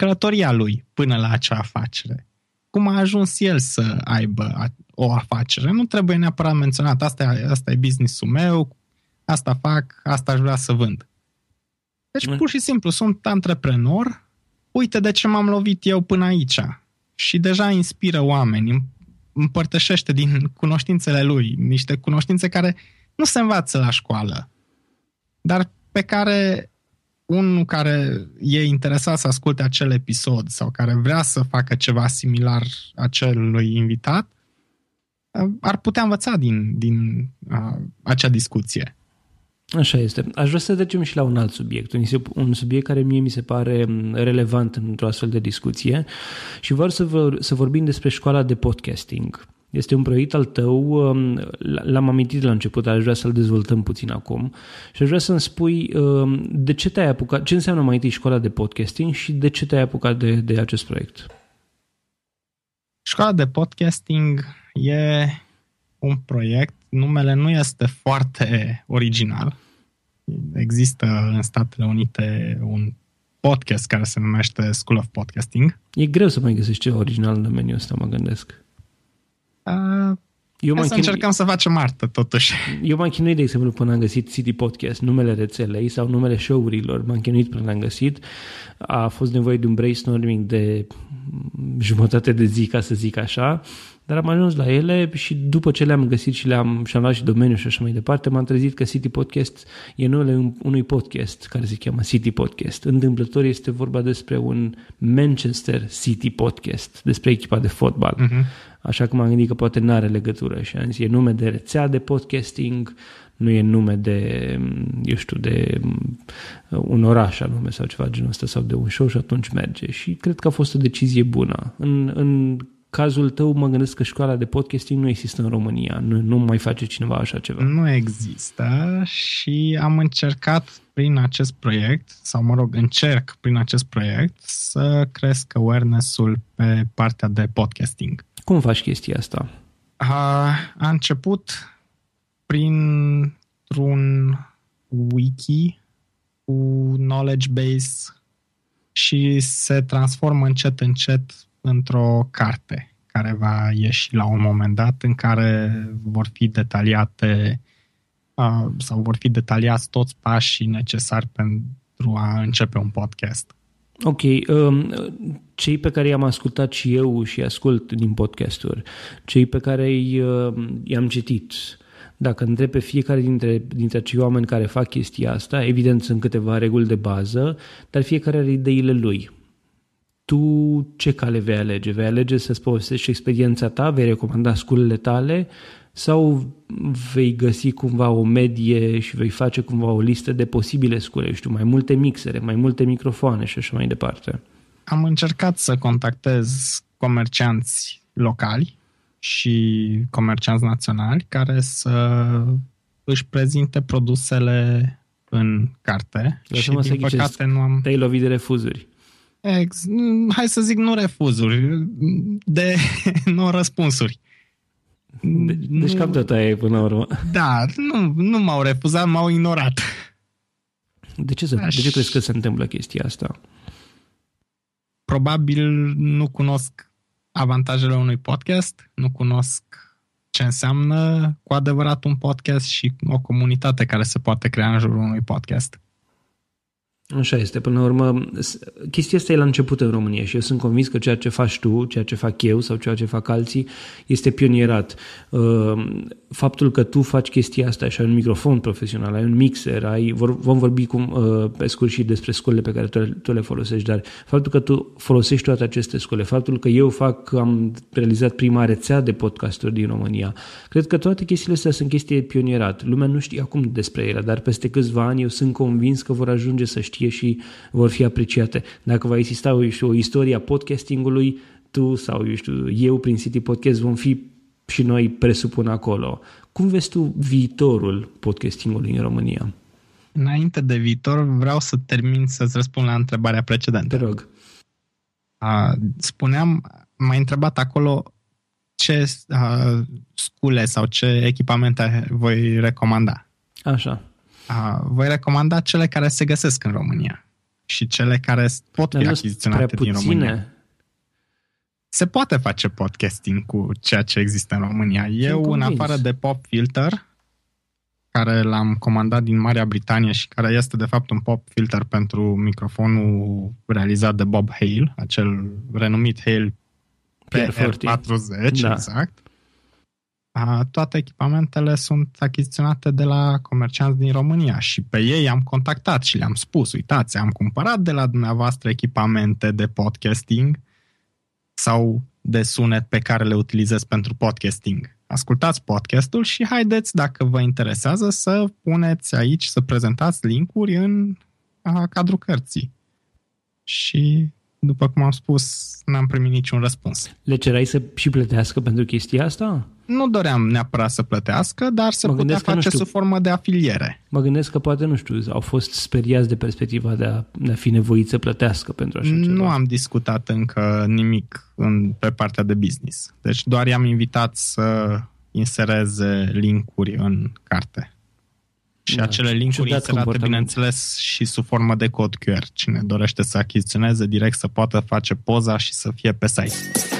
[SPEAKER 2] călătoria lui până la acea afacere. Cum a ajuns el să aibă o afacere. Nu trebuie neapărat menționat, asta, asta e businessul meu, asta fac, asta aș vrea să vând. Deci, pur și simplu, sunt antreprenor, uite de ce m-am lovit eu până aici. Și deja inspiră oameni, împărtășește din cunoștințele lui, niște cunoștințe care nu se învață la școală, dar pe care unul care e interesat să asculte acel episod sau care vrea să facă ceva similar acelui invitat, ar putea învăța din, din uh, acea discuție.
[SPEAKER 1] Așa este. Aș vrea să trecem și la un alt subiect, un subiect care mie mi se pare relevant într-o astfel de discuție și vreau să, vă, să vorbim despre școala de podcasting. Este un proiect al tău, um, l-am amintit la început, dar aș vrea să-l dezvoltăm puțin acum și aș vrea să-mi spui um, de ce te-ai apucat, ce înseamnă mai întâi școala de podcasting și de ce te-ai apucat de, de acest proiect.
[SPEAKER 2] Școala de podcasting e un proiect, numele nu este foarte original. Există în Statele Unite un podcast care se numește School of Podcasting.
[SPEAKER 1] E greu să mai găsești ceva original în domeniul ăsta, mă gândesc.
[SPEAKER 2] Uh, eu să încercăm să facem artă, totuși.
[SPEAKER 1] Eu m-am chinuit, de exemplu, până am găsit City Podcast, numele rețelei sau numele show-urilor. M-am chinuit până l-am găsit. A fost nevoie de un brainstorming de jumătate de zi, ca să zic așa. Dar am ajuns la ele și după ce le-am găsit și le-am și am luat și domeniul și așa mai departe, m-am trezit că City Podcast e numele unui podcast care se cheamă City Podcast. Întâmplător este vorba despre un Manchester City Podcast, despre echipa de fotbal. Uh-huh. Așa că m-am gândit că poate nu are legătură și am zis, e nume de rețea de podcasting, nu e nume de, eu știu, de un oraș anume sau ceva genul ăsta sau de un show și atunci merge. Și cred că a fost o decizie bună. În, în cazul tău mă gândesc că școala de podcasting nu există în România, nu, nu mai face cineva așa ceva.
[SPEAKER 2] Nu există și am încercat prin acest proiect, sau mă rog, încerc prin acest proiect să cresc awareness-ul pe partea de podcasting.
[SPEAKER 1] Cum faci chestia asta?
[SPEAKER 2] A, a început printr-un wiki cu knowledge base și se transformă încet încet într-o carte care va ieși la un moment dat în care vor fi detaliate uh, sau vor fi detaliați toți pașii necesari pentru a începe un podcast.
[SPEAKER 1] Ok, um, cei pe care i-am ascultat și eu și ascult din podcasturi, cei pe care i-am citit, dacă întreb pe fiecare dintre, dintre acei oameni care fac chestia asta, evident sunt câteva reguli de bază, dar fiecare are ideile lui tu ce cale vei alege? Vei alege să-ți povestești experiența ta, vei recomanda sculele tale sau vei găsi cumva o medie și vei face cumva o listă de posibile scule, știu, mai multe mixere, mai multe microfoane și așa mai departe?
[SPEAKER 2] Am încercat să contactez comercianți locali și comercianți naționali care să își prezinte produsele în carte și din păcate nu am...
[SPEAKER 3] Te-ai lovit de refuzuri.
[SPEAKER 2] Ex, hai să zic nu refuzuri, de <laughs> nu răspunsuri.
[SPEAKER 3] De, deci cam tot aia e până la urmă.
[SPEAKER 2] Da, nu, nu m-au refuzat, m-au ignorat.
[SPEAKER 3] De ce, să, Aș... de ce crezi că se întâmplă chestia asta?
[SPEAKER 2] Probabil nu cunosc avantajele unui podcast, nu cunosc ce înseamnă cu adevărat un podcast și o comunitate care se poate crea în jurul unui podcast.
[SPEAKER 3] Așa este. Până la urmă, chestia asta e la început în România și eu sunt convins că ceea ce faci tu, ceea ce fac eu sau ceea ce fac alții, este pionierat. Uh, faptul că tu faci chestia asta și ai un microfon profesional, ai un mixer, ai, vom vorbi cum, uh, pe scurt și despre scolele pe care tu, tu le folosești, dar faptul că tu folosești toate aceste scole, faptul că eu fac, am realizat prima rețea de podcasturi din România, cred că toate chestiile astea sunt chestii pionierat. Lumea nu știe acum despre ele, dar peste câțiva ani eu sunt convins că vor ajunge să știe știe și vor fi apreciate. Dacă va exista eu știu, o istorie a podcastingului, tu sau eu, știu, eu prin City Podcast vom fi și noi presupun acolo. Cum vezi tu viitorul podcastingului în România?
[SPEAKER 2] Înainte de viitor, vreau să termin să-ți răspund la întrebarea precedentă.
[SPEAKER 3] Te rog.
[SPEAKER 2] A, spuneam, m-ai întrebat acolo ce a, scule sau ce echipamente voi recomanda.
[SPEAKER 3] Așa
[SPEAKER 2] voi recomanda cele care se găsesc în România și cele care pot fi achiziționate din România. Se poate face podcasting cu ceea ce există în România. Eu, în afară de Pop Filter, care l-am comandat din Marea Britanie și care este de fapt un pop filter pentru microfonul realizat de Bob Hale, acel renumit Hale PR40, da. exact toate echipamentele sunt achiziționate de la comercianți din România și pe ei am contactat și le-am spus, uitați, am cumpărat de la dumneavoastră echipamente de podcasting sau de sunet pe care le utilizez pentru podcasting. Ascultați podcastul și haideți, dacă vă interesează, să puneți aici, să prezentați linkuri în cadrul cărții. Și după cum am spus, n-am primit niciun răspuns.
[SPEAKER 3] Le cerai să și plătească pentru chestia asta?
[SPEAKER 2] Nu doream neapărat să plătească, dar să putea face știu, sub formă de afiliere.
[SPEAKER 3] Mă gândesc că poate, nu știu, au fost speriați de perspectiva de a, de a fi nevoit să plătească pentru așa ceva.
[SPEAKER 2] Nu am discutat încă nimic în, pe partea de business. Deci doar i-am invitat să insereze linkuri în carte. Și da. acele linkuri inserate, bineînțeles, și sub formă de cod QR. Cine dorește să achiziționeze direct să poată face poza și să fie pe site.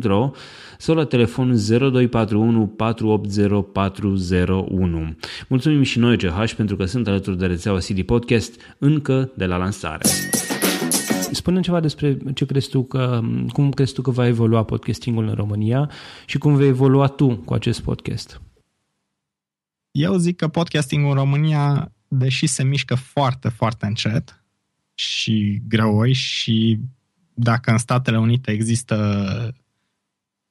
[SPEAKER 3] www.ovidius-ch.ro sau la telefon 0241 480 401. Mulțumim și noi CH pentru că sunt alături de rețeaua CD Podcast încă de la lansare. Spune ceva despre ce crezi tu că, cum crezi tu că va evolua podcastingul în România și cum vei evolua tu cu acest podcast.
[SPEAKER 2] Eu zic că podcastingul în România, deși se mișcă foarte, foarte încet și greoi și dacă în Statele Unite există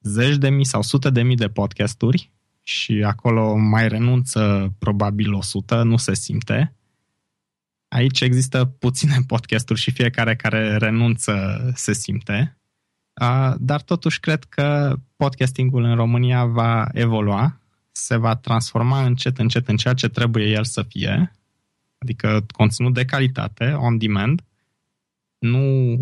[SPEAKER 2] zeci de mii sau sute de mii de podcasturi și acolo mai renunță probabil 100, nu se simte. Aici există puține podcasturi și fiecare care renunță se simte. Dar totuși cred că podcastingul în România va evolua, se va transforma încet, încet în ceea ce trebuie el să fie, adică conținut de calitate, on demand, nu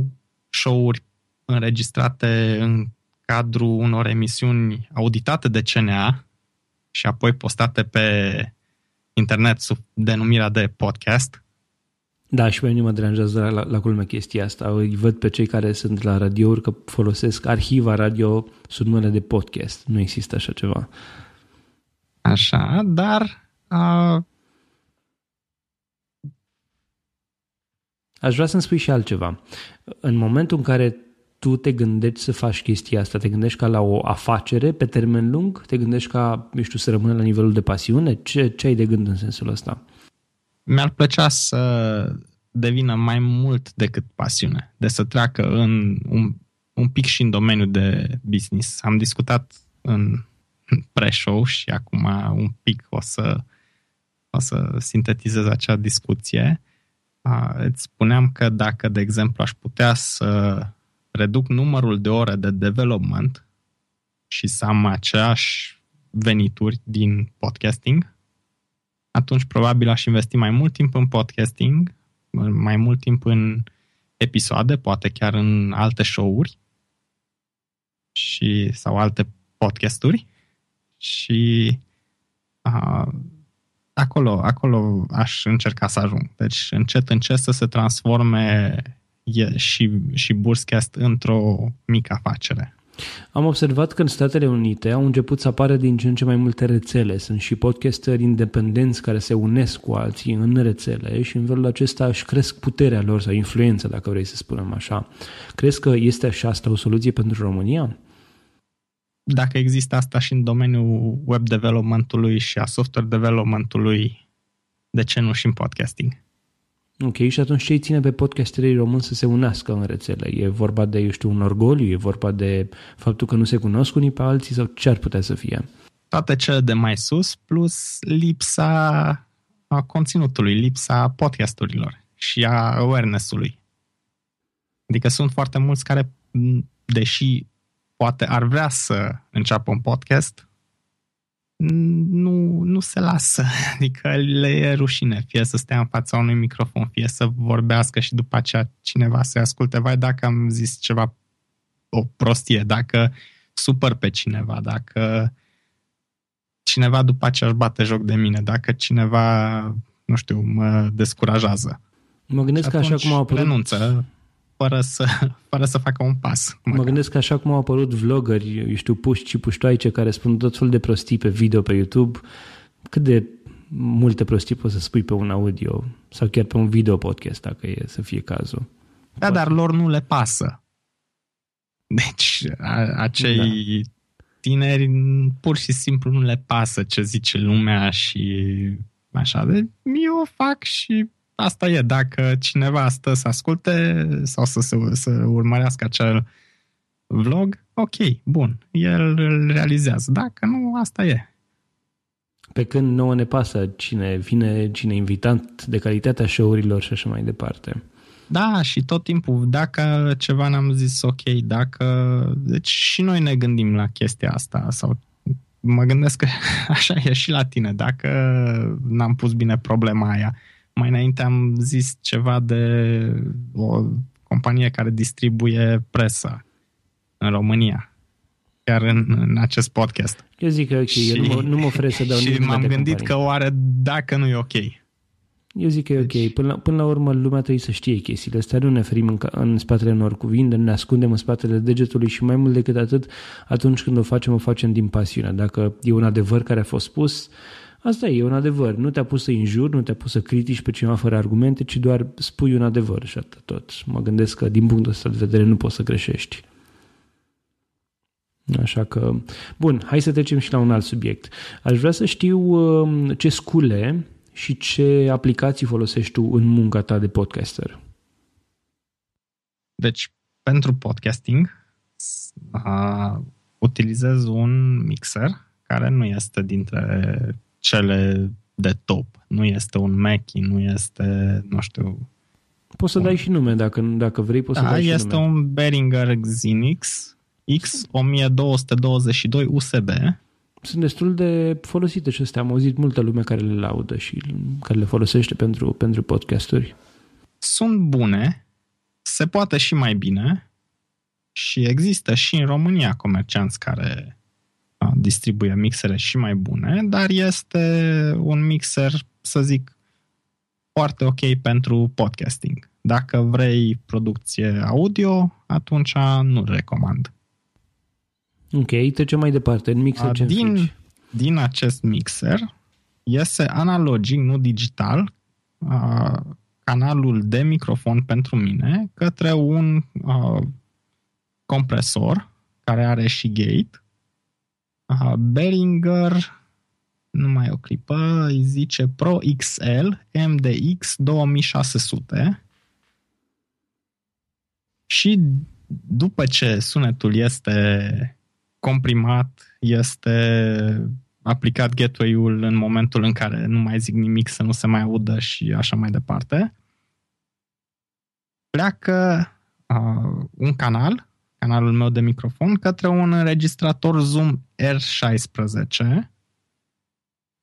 [SPEAKER 2] show-uri înregistrate în cadrul unor emisiuni auditate de CNA și apoi postate pe internet sub denumirea de podcast.
[SPEAKER 1] Da, și pe mine mă deranjează la, la, la culme chestia asta. Îi văd pe cei care sunt la radiouri că folosesc arhiva radio sub numele de podcast. Nu există așa ceva.
[SPEAKER 2] Așa, dar a...
[SPEAKER 1] Aș vrea să-mi spui și altceva. În momentul în care tu te gândești să faci chestia asta? Te gândești ca la o afacere pe termen lung? Te gândești ca, nu știu, să rămână la nivelul de pasiune? Ce, ce ai de gând în sensul ăsta?
[SPEAKER 2] Mi-ar plăcea să devină mai mult decât pasiune, de să treacă în un, un pic și în domeniul de business. Am discutat în pre-show și acum un pic o să, o să sintetizez acea discuție. Îți spuneam că dacă, de exemplu, aș putea să reduc numărul de ore de development și să am aceeași venituri din podcasting, atunci probabil aș investi mai mult timp în podcasting, mai mult timp în episoade, poate chiar în alte show-uri și, sau alte podcasturi și a, acolo, acolo aș încerca să ajung. Deci încet, încet să se transforme și, și Burscast într-o mică afacere.
[SPEAKER 1] Am observat că în Statele Unite au început să apară din ce în ce mai multe rețele. Sunt și podcasteri independenți care se unesc cu alții în rețele și în felul acesta își cresc puterea lor sau influența, dacă vrei să spunem așa. Crezi că este așa asta o soluție pentru România?
[SPEAKER 2] Dacă există asta și în domeniul web developmentului și a software developmentului, de ce nu și în podcasting?
[SPEAKER 1] Ok, și atunci ce îi ține pe podcasterii români să se unească în rețele? E vorba de, eu știu, un orgoliu? E vorba de faptul că nu se cunosc unii pe alții? Sau ce ar putea să fie?
[SPEAKER 2] Toate cele de mai sus, plus lipsa a conținutului, lipsa podcasturilor și a awareness-ului. Adică sunt foarte mulți care, deși poate ar vrea să înceapă un podcast, nu, nu se lasă. <laughs> Adică le e rușine, fie să stea în fața unui microfon, fie să vorbească și după aceea cineva să asculte. Vai, dacă am zis ceva, o prostie, dacă supăr pe cineva, dacă cineva după aceea își bate joc de mine, dacă cineva, nu știu, mă descurajează.
[SPEAKER 1] Mă gândesc că așa cum au apărut...
[SPEAKER 2] renunță fără să, fără să facă un pas.
[SPEAKER 1] Măcar. Mă gândesc că așa cum au apărut vloggeri, eu știu, puși și puștoaice care spun tot felul de prostii pe video pe YouTube, cât de multe prostii poți să spui pe un audio sau chiar pe un video podcast, dacă e să fie cazul.
[SPEAKER 2] Da, Poate. dar lor nu le pasă. Deci, a, acei da. tineri pur și simplu nu le pasă ce zice lumea și așa. De, eu o fac și asta e, dacă cineva stă să asculte sau să, să, să urmărească acel vlog, ok, bun, el îl realizează. Dacă nu, asta e.
[SPEAKER 1] Pe când nouă ne pasă cine vine, cine invitat, de calitatea show-urilor și așa mai departe.
[SPEAKER 2] Da, și tot timpul, dacă ceva n-am zis ok, dacă... Deci și noi ne gândim la chestia asta sau mă gândesc că <laughs> așa e și la tine, dacă n-am pus bine problema aia mai înainte am zis ceva de o companie care distribuie presă în România, chiar în, în acest podcast.
[SPEAKER 1] Eu zic că ok, și, eu nu mă, nu mă oferesc să dau
[SPEAKER 2] Și m-am gândit companie. că oare dacă nu e ok.
[SPEAKER 1] Eu zic că e deci... ok. Până la, până la urmă, lumea trebuie să știe chestiile astea. Nu ne ferim în, în spatele unor cuvinte, nu ne ascundem în spatele degetului și mai mult decât atât, atunci când o facem, o facem din pasiune. Dacă e un adevăr care a fost spus, Asta e, e un adevăr. Nu te-a pus să injuri, nu te-a pus să critici pe cineva fără argumente, ci doar spui un adevăr și atât tot. Mă gândesc că din punctul ăsta de vedere nu poți să greșești. Așa că, bun, hai să trecem și la un alt subiect. Aș vrea să știu um, ce scule și ce aplicații folosești tu în munca ta de podcaster.
[SPEAKER 2] Deci, pentru podcasting, utilizez un mixer care nu este dintre cele de top. Nu este un Mackie, nu este, nu știu...
[SPEAKER 1] Poți să un... dai și nume, dacă, dacă vrei, poți
[SPEAKER 2] da,
[SPEAKER 1] să dai și
[SPEAKER 2] este
[SPEAKER 1] nume.
[SPEAKER 2] un Behringer Xenix X1222 USB.
[SPEAKER 1] Sunt destul de folosite și astea. Am auzit multă lume care le laudă și care le folosește pentru, pentru podcasturi.
[SPEAKER 2] Sunt bune, se poate și mai bine și există și în România comercianți care distribuie mixere și mai bune, dar este un mixer, să zic, foarte ok pentru podcasting. Dacă vrei producție audio, atunci nu recomand.
[SPEAKER 1] Ok, trecem mai departe. În mixer ce
[SPEAKER 2] din, din acest mixer iese analogic, nu digital, canalul de microfon pentru mine către un compresor care are și gate Aha, Behringer, nu mai o clipă, îi zice Pro XL MDX 2600 și după ce sunetul este comprimat, este aplicat gateway-ul în momentul în care nu mai zic nimic să nu se mai audă și așa mai departe, pleacă uh, un canal canalul meu de microfon către un înregistrator Zoom R16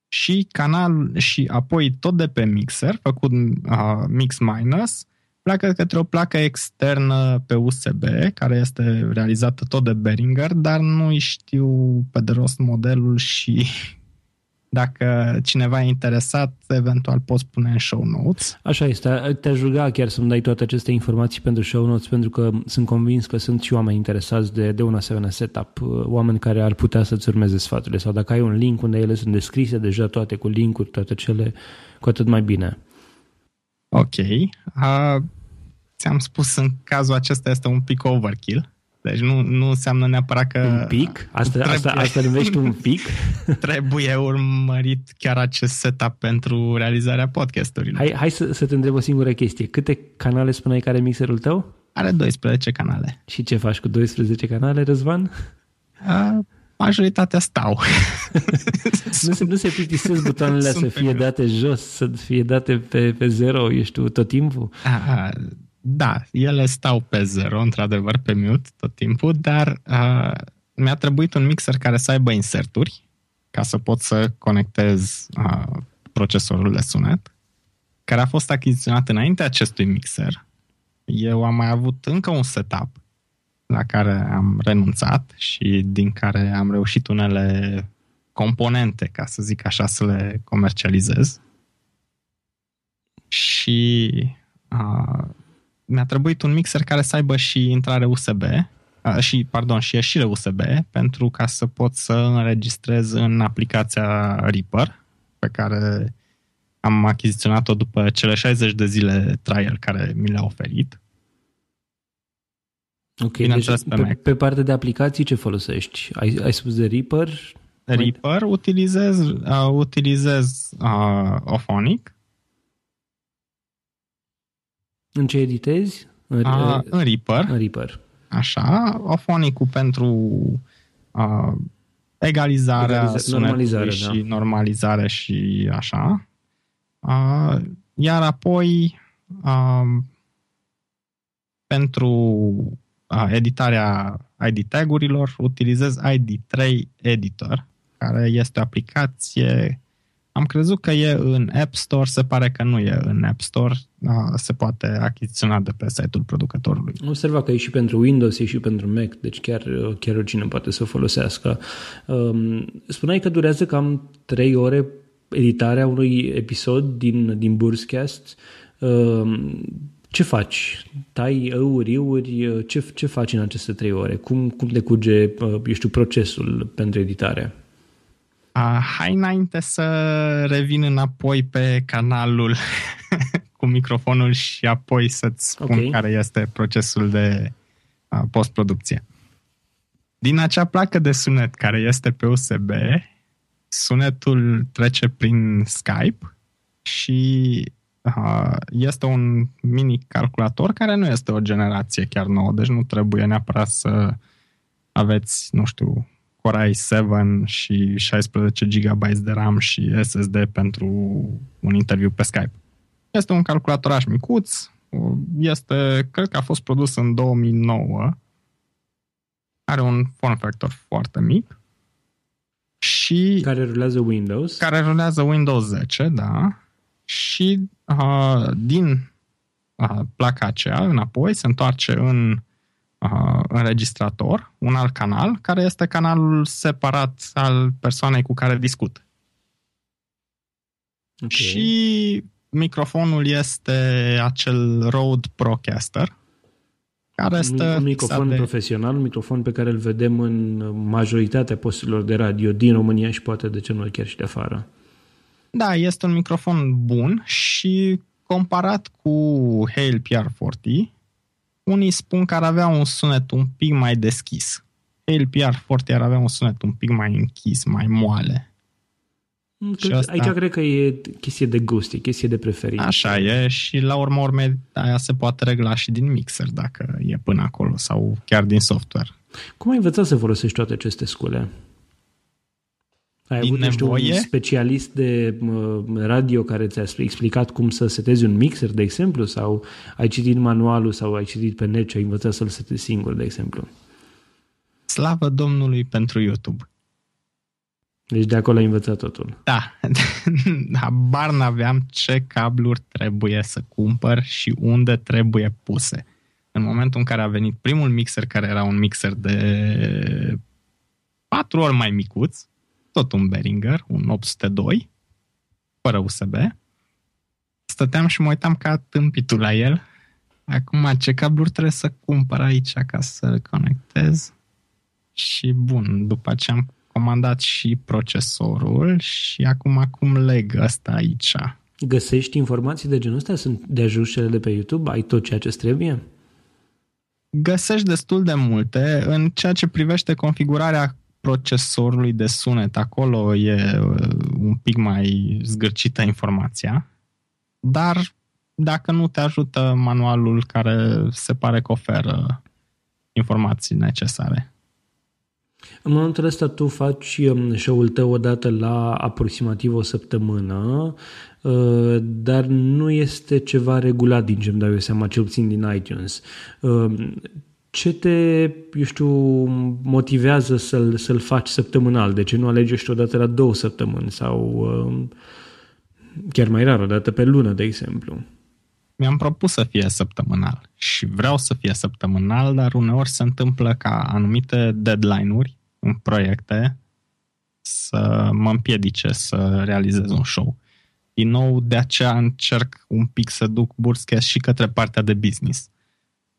[SPEAKER 2] și canal și apoi tot de pe mixer, făcut uh, mix minus, pleacă către o placă externă pe USB, care este realizată tot de Behringer, dar nu știu pe de rost modelul și dacă cineva e interesat, eventual poți pune în show notes.
[SPEAKER 1] Așa este. Te-aș ruga chiar să-mi dai toate aceste informații pentru show notes, pentru că sunt convins că sunt și oameni interesați de, de un asemenea setup, oameni care ar putea să-ți urmeze sfaturile sau dacă ai un link unde ele sunt descrise deja toate cu linkuri, toate cele, cu atât mai bine.
[SPEAKER 2] Ok. Uh, ți-am spus în cazul acesta este un pic overkill deci nu, nu înseamnă neapărat că...
[SPEAKER 1] Un pic? Asta, trebuie, asta, asta numești un pic? <laughs>
[SPEAKER 2] trebuie urmărit chiar acest setup pentru realizarea podcasturilor.
[SPEAKER 1] Hai, hai să, să te întreb o singură chestie. Câte canale spuneai care mixerul tău?
[SPEAKER 2] Are 12 canale.
[SPEAKER 1] Și ce faci cu 12 canale, Răzvan?
[SPEAKER 2] A, majoritatea stau. <laughs>
[SPEAKER 1] nu, se, nu se plictisesc butoanele să fie date jos, să fie date pe, pe zero, eu știu, tot timpul?
[SPEAKER 2] A, da, ele stau pe zero, într-adevăr, pe mute tot timpul, dar uh, mi-a trebuit un mixer care să aibă inserturi ca să pot să conectez uh, procesorul de sunet, care a fost achiziționat înainte acestui mixer. Eu am mai avut încă un setup la care am renunțat și din care am reușit unele componente, ca să zic așa, să le comercializez. Și uh, mi-a trebuit un mixer care să aibă și intrare USB, și, pardon, și ieșire USB, pentru ca să pot să înregistrez în aplicația Reaper, pe care am achiziționat-o după cele 60 de zile trial care mi le-a oferit.
[SPEAKER 1] Ok, deci pe, pe, pe partea de aplicații ce folosești? Ai, ai spus de Reaper?
[SPEAKER 2] Reaper, utilizez, uh, utilizez uh, Ophonic,
[SPEAKER 1] în ce editezi?
[SPEAKER 2] În, A, în Reaper.
[SPEAKER 1] În Reaper.
[SPEAKER 2] Așa, Ophonicul pentru a, egalizarea Egaliza- sunetului normalizare, și da. normalizare și așa. A, iar apoi a, pentru a, editarea ID tagurilor utilizez ID3 Editor, care este o aplicație am crezut că e în App Store, se pare că nu e în App Store, se poate achiziționa de pe site-ul producătorului.
[SPEAKER 1] Observa că e și pentru Windows, e și pentru Mac, deci chiar, chiar oricine poate să o folosească. Um, spuneai că durează cam 3 ore editarea unui episod din, din Burscast. Um, ce faci? Tai ăuri, iuri? Ce, ce faci în aceste 3 ore? Cum, cum decurge, uh, eu știu, procesul pentru editare?
[SPEAKER 2] Uh, hai înainte să revin înapoi pe canalul <laughs> cu microfonul și apoi să-ți spun okay. care este procesul de uh, postproducție. Din acea placă de sunet care este pe USB, sunetul trece prin Skype și uh, este un mini calculator care nu este o generație chiar nouă, deci nu trebuie neapărat să aveți, nu știu, Core i7 și 16 GB de RAM și SSD pentru un interviu pe Skype. Este un calculatoraș micuț, este, cred că a fost produs în 2009, are un form factor foarte mic și...
[SPEAKER 1] Care rulează Windows.
[SPEAKER 2] Care rulează Windows 10, da. Și uh, din uh, placa aceea, înapoi, se întoarce în uh, înregistrator, un alt canal, care este canalul separat al persoanei cu care discut. Okay. Și microfonul este acel Rode Procaster, care este
[SPEAKER 1] un microfon de... profesional, un microfon pe care îl vedem în majoritatea posturilor de radio din România și poate de ce nu chiar și de afară.
[SPEAKER 2] Da, este un microfon bun și comparat cu Hale PR40, unii spun că ar avea un sunet un pic mai deschis. Hale PR40 ar avea un sunet un pic mai închis, mai moale.
[SPEAKER 1] Cred, asta... Aici cred că e chestie de gust, e chestie de preferință.
[SPEAKER 2] Așa e și la urmă urme aia se poate regla și din mixer dacă e până acolo sau chiar din software.
[SPEAKER 1] Cum ai învățat să folosești toate aceste scule? Ai din avut nevoie? un specialist de radio care ți-a explicat cum să setezi un mixer, de exemplu, sau ai citit manualul sau ai citit pe net și ai învățat să-l setezi singur, de exemplu?
[SPEAKER 2] Slavă Domnului pentru YouTube!
[SPEAKER 1] Deci de acolo ai învățat totul.
[SPEAKER 2] Da. <laughs> Habar n-aveam ce cabluri trebuie să cumpăr și unde trebuie puse. În momentul în care a venit primul mixer, care era un mixer de patru ori mai micuț, tot un Behringer, un 802, fără USB, stăteam și mă uitam ca tâmpitul la el. Acum, ce cabluri trebuie să cumpăr aici ca să conectez? Și bun, după ce am comandat și procesorul și acum acum leg asta aici.
[SPEAKER 1] Găsești informații de genul ăsta? Sunt de ajuns cele de pe YouTube? Ai tot ceea ce trebuie?
[SPEAKER 2] Găsești destul de multe. În ceea ce privește configurarea procesorului de sunet, acolo e uh, un pic mai zgârcită informația, dar dacă nu te ajută manualul care se pare că oferă informații necesare.
[SPEAKER 1] În momentul ăsta tu faci um, show-ul tău odată la aproximativ o săptămână, uh, dar nu este ceva regulat din ce îmi dau eu seama, cel puțin din iTunes. Um, ce te, eu știu, motivează să-l, să-l faci săptămânal? De ce nu alegi, eu știu, odată la două săptămâni sau um, chiar mai rar, o dată pe lună, de exemplu?
[SPEAKER 2] mi-am propus să fie săptămânal și vreau să fie săptămânal, dar uneori se întâmplă ca anumite deadline-uri în proiecte să mă împiedice să realizez un show. Din nou, de aceea încerc un pic să duc Burskes și către partea de business.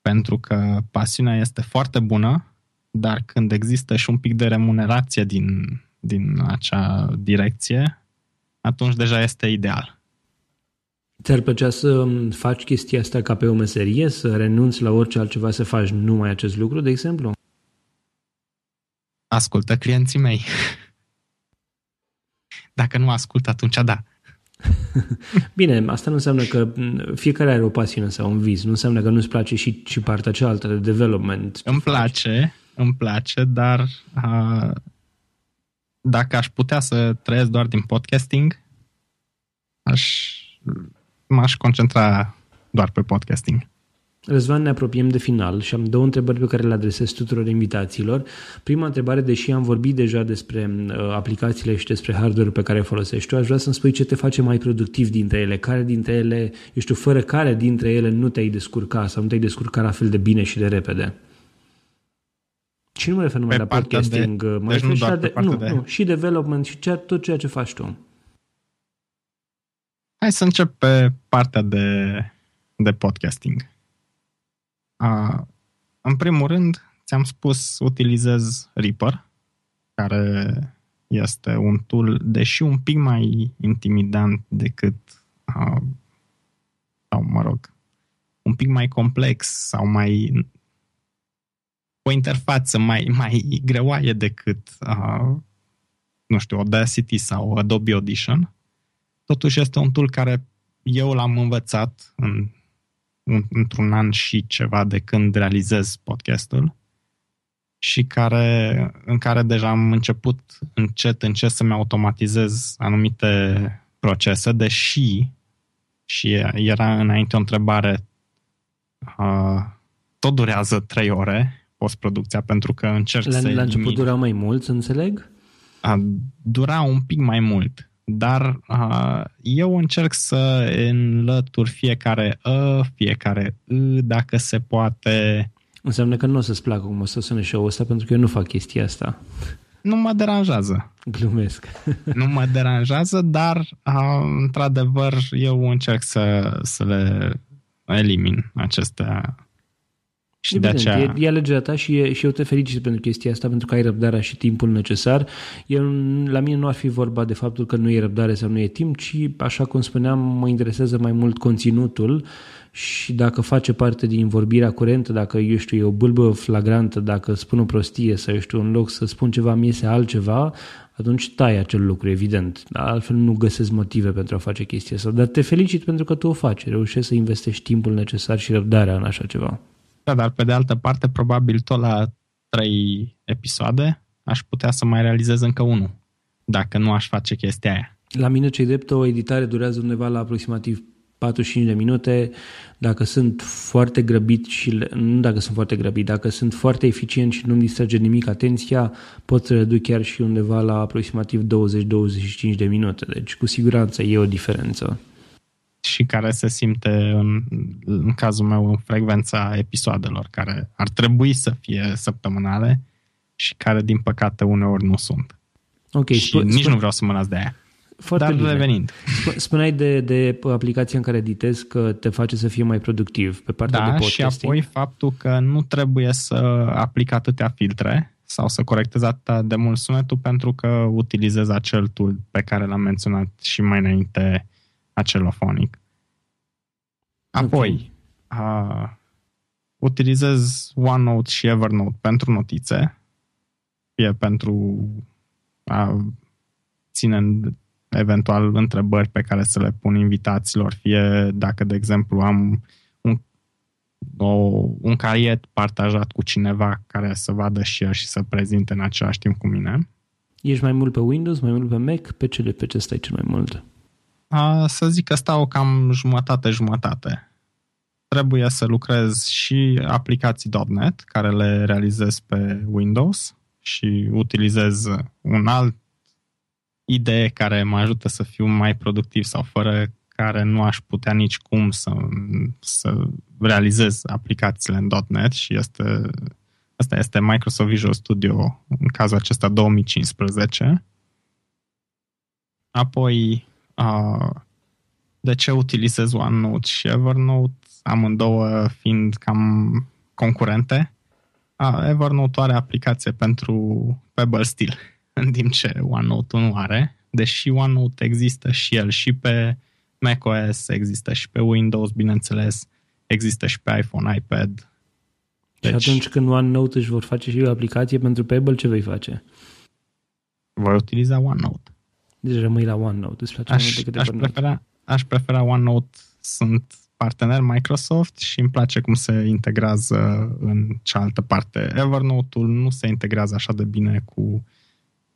[SPEAKER 2] Pentru că pasiunea este foarte bună, dar când există și un pic de remunerație din, din acea direcție, atunci deja este ideal.
[SPEAKER 1] Ți-ar plăcea să faci chestia asta ca pe o meserie, să renunți la orice altceva să faci numai acest lucru, de exemplu?
[SPEAKER 2] Ascultă clienții mei. <laughs> Dacă nu ascult, atunci da.
[SPEAKER 1] Bine, asta nu înseamnă că fiecare are o pasiune sau un vis. Nu înseamnă că nu-ți place și, și partea cealaltă de development.
[SPEAKER 2] Îmi place, faci. îmi place, dar uh, dacă aș putea să trăiesc doar din podcasting, aș m-aș concentra doar pe podcasting.
[SPEAKER 1] Răzvan, ne apropiem de final și am două întrebări pe care le adresez tuturor invitațiilor. Prima întrebare, deși am vorbit deja despre uh, aplicațiile și despre hardware pe care folosești tu, aș vrea să-mi spui ce te face mai productiv dintre ele, care dintre ele, eu știu, fără care dintre ele nu te-ai descurca sau nu te-ai descurca la fel de bine și de repede. Și nu mă refer numai la podcasting, de, mă deci refer și, de, nu, de... nu, și development și ceea, tot ceea ce faci tu.
[SPEAKER 2] Hai să încep pe partea de, de podcasting. A, în primul rând, ți-am spus, utilizez Reaper, care este un tool, deși un pic mai intimidant decât, a, sau mă rog, un pic mai complex sau mai o interfață mai, mai greoaie decât, a, nu știu, Audacity sau Adobe Audition. Totuși este un tool care eu l-am învățat în, în, într-un an și ceva de când realizez podcastul și care, în care deja am început încet, încet să-mi automatizez anumite procese, deși și era înainte o întrebare uh, tot durează trei ore postproducția pentru că încerc
[SPEAKER 1] la,
[SPEAKER 2] să
[SPEAKER 1] La început dura mai mult, să înțeleg?
[SPEAKER 2] A, dura un pic mai mult, dar a, eu încerc să înlătur fiecare ă, fiecare ă, dacă se poate.
[SPEAKER 1] Înseamnă că nu o să-ți placă cum o să sune show-ul ăsta pentru că eu nu fac chestia asta.
[SPEAKER 2] Nu mă deranjează.
[SPEAKER 1] Glumesc.
[SPEAKER 2] nu mă deranjează, dar a, într-adevăr eu încerc să, să le elimin acestea
[SPEAKER 1] și Evident, de aceea... e, e alegerea ta și, e, și eu te felicit pentru chestia asta, pentru că ai răbdarea și timpul necesar. Eu, la mine nu ar fi vorba de faptul că nu e răbdare sau nu e timp, ci, așa cum spuneam, mă interesează mai mult conținutul și dacă face parte din vorbirea curentă, dacă, eu știu, e o bâlbă flagrantă, dacă spun o prostie sau, eu știu, în loc să spun ceva, mi iese altceva, atunci tai acel lucru, evident. Altfel nu găsesc motive pentru a face chestia asta. Dar te felicit pentru că tu o faci, reușești să investești timpul necesar și răbdarea în așa ceva.
[SPEAKER 2] Da, dar pe de altă parte, probabil tot la trei episoade aș putea să mai realizez încă unul, dacă nu aș face chestia aia.
[SPEAKER 1] La mine, cei drept, o editare durează undeva la aproximativ 45 de minute. Dacă sunt foarte grăbit și nu dacă sunt foarte grăbit, dacă sunt foarte eficient și nu-mi distrage nimic atenția, pot să reduc chiar și undeva la aproximativ 20-25 de minute. Deci, cu siguranță, e o diferență
[SPEAKER 2] și care se simte în, în cazul meu în frecvența episoadelor care ar trebui să fie săptămânale și care din păcate uneori nu sunt.
[SPEAKER 1] Ok,
[SPEAKER 2] și sp- nici sp- nu vreau să mă las de aia. Foarte Dar bine. revenind.
[SPEAKER 1] Spuneai de, de aplicația în care editezi că te face să fii mai productiv pe partea
[SPEAKER 2] da,
[SPEAKER 1] de podcasting.
[SPEAKER 2] și apoi faptul că nu trebuie să aplic atâtea filtre sau să corectezi atât de mult sunetul pentru că utilizez acel tool pe care l-am menționat și mai înainte acelofonic. Apoi, okay. uh, utilizez OneNote și Evernote pentru notițe, fie pentru a ține eventual întrebări pe care să le pun invitaților, fie dacă, de exemplu, am un, o, un caiet partajat cu cineva care să vadă și el și să prezinte în același timp cu mine.
[SPEAKER 1] Ești mai mult pe Windows, mai mult pe Mac? Pe ce, pe ce stai cel mai mult?
[SPEAKER 2] A, să zic că stau cam jumătate-jumătate. Trebuie să lucrez și aplicații.NET care le realizez pe Windows și utilizez un alt idee care mă ajută să fiu mai productiv sau fără care nu aș putea nici cum să, să realizez aplicațiile în .NET și este, asta este Microsoft Visual Studio în cazul acesta 2015. Apoi de ce utilizez OneNote și Evernote, amândouă fiind cam concurente. Evernote are aplicație pentru Pebble Steel, <laughs> în timp ce OneNote nu are, deși OneNote există și el și pe macOS, există și pe Windows, bineînțeles, există și pe iPhone, iPad.
[SPEAKER 1] Deci, și atunci când OneNote își vor face și o aplicație pentru Pebble, ce vei face?
[SPEAKER 2] Voi utiliza OneNote.
[SPEAKER 1] Deci rămâi la OneNote. Îți place
[SPEAKER 2] aș, decât aș, prefera, aș prefera OneNote. Sunt partener Microsoft și îmi place cum se integrează în cealaltă parte. Evernote-ul nu se integrează așa de bine cu,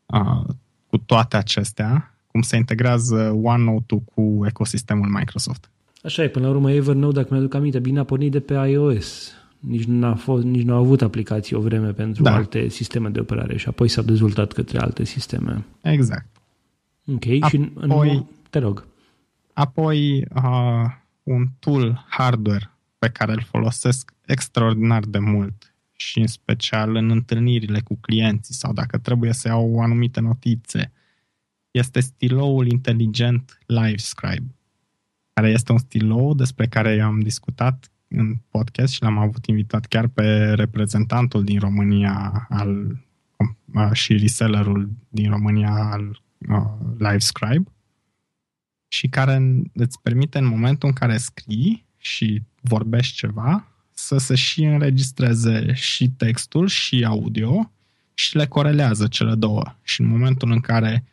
[SPEAKER 2] uh, cu toate acestea, cum se integrează OneNote-ul cu ecosistemul Microsoft.
[SPEAKER 1] Așa e, până la urmă Evernote, dacă mi-aduc aminte, bine a pornit de pe iOS. Nici nu a, fost, nici nu a avut aplicații o vreme pentru da. alte sisteme de operare și apoi s-a dezvoltat către alte sisteme.
[SPEAKER 2] Exact.
[SPEAKER 1] Ok, apoi, și în, te rog.
[SPEAKER 2] Apoi uh, un tool hardware pe care îl folosesc extraordinar de mult și în special în întâlnirile cu clienții sau dacă trebuie să iau anumite notițe, este stiloul inteligent LiveScribe, care este un stilou despre care am discutat în podcast și l-am avut invitat chiar pe reprezentantul din România al, și resellerul din România al uh, LiveScribe și care îți permite în momentul în care scrii și vorbești ceva să se și înregistreze și textul și audio și le corelează cele două. Și în momentul în care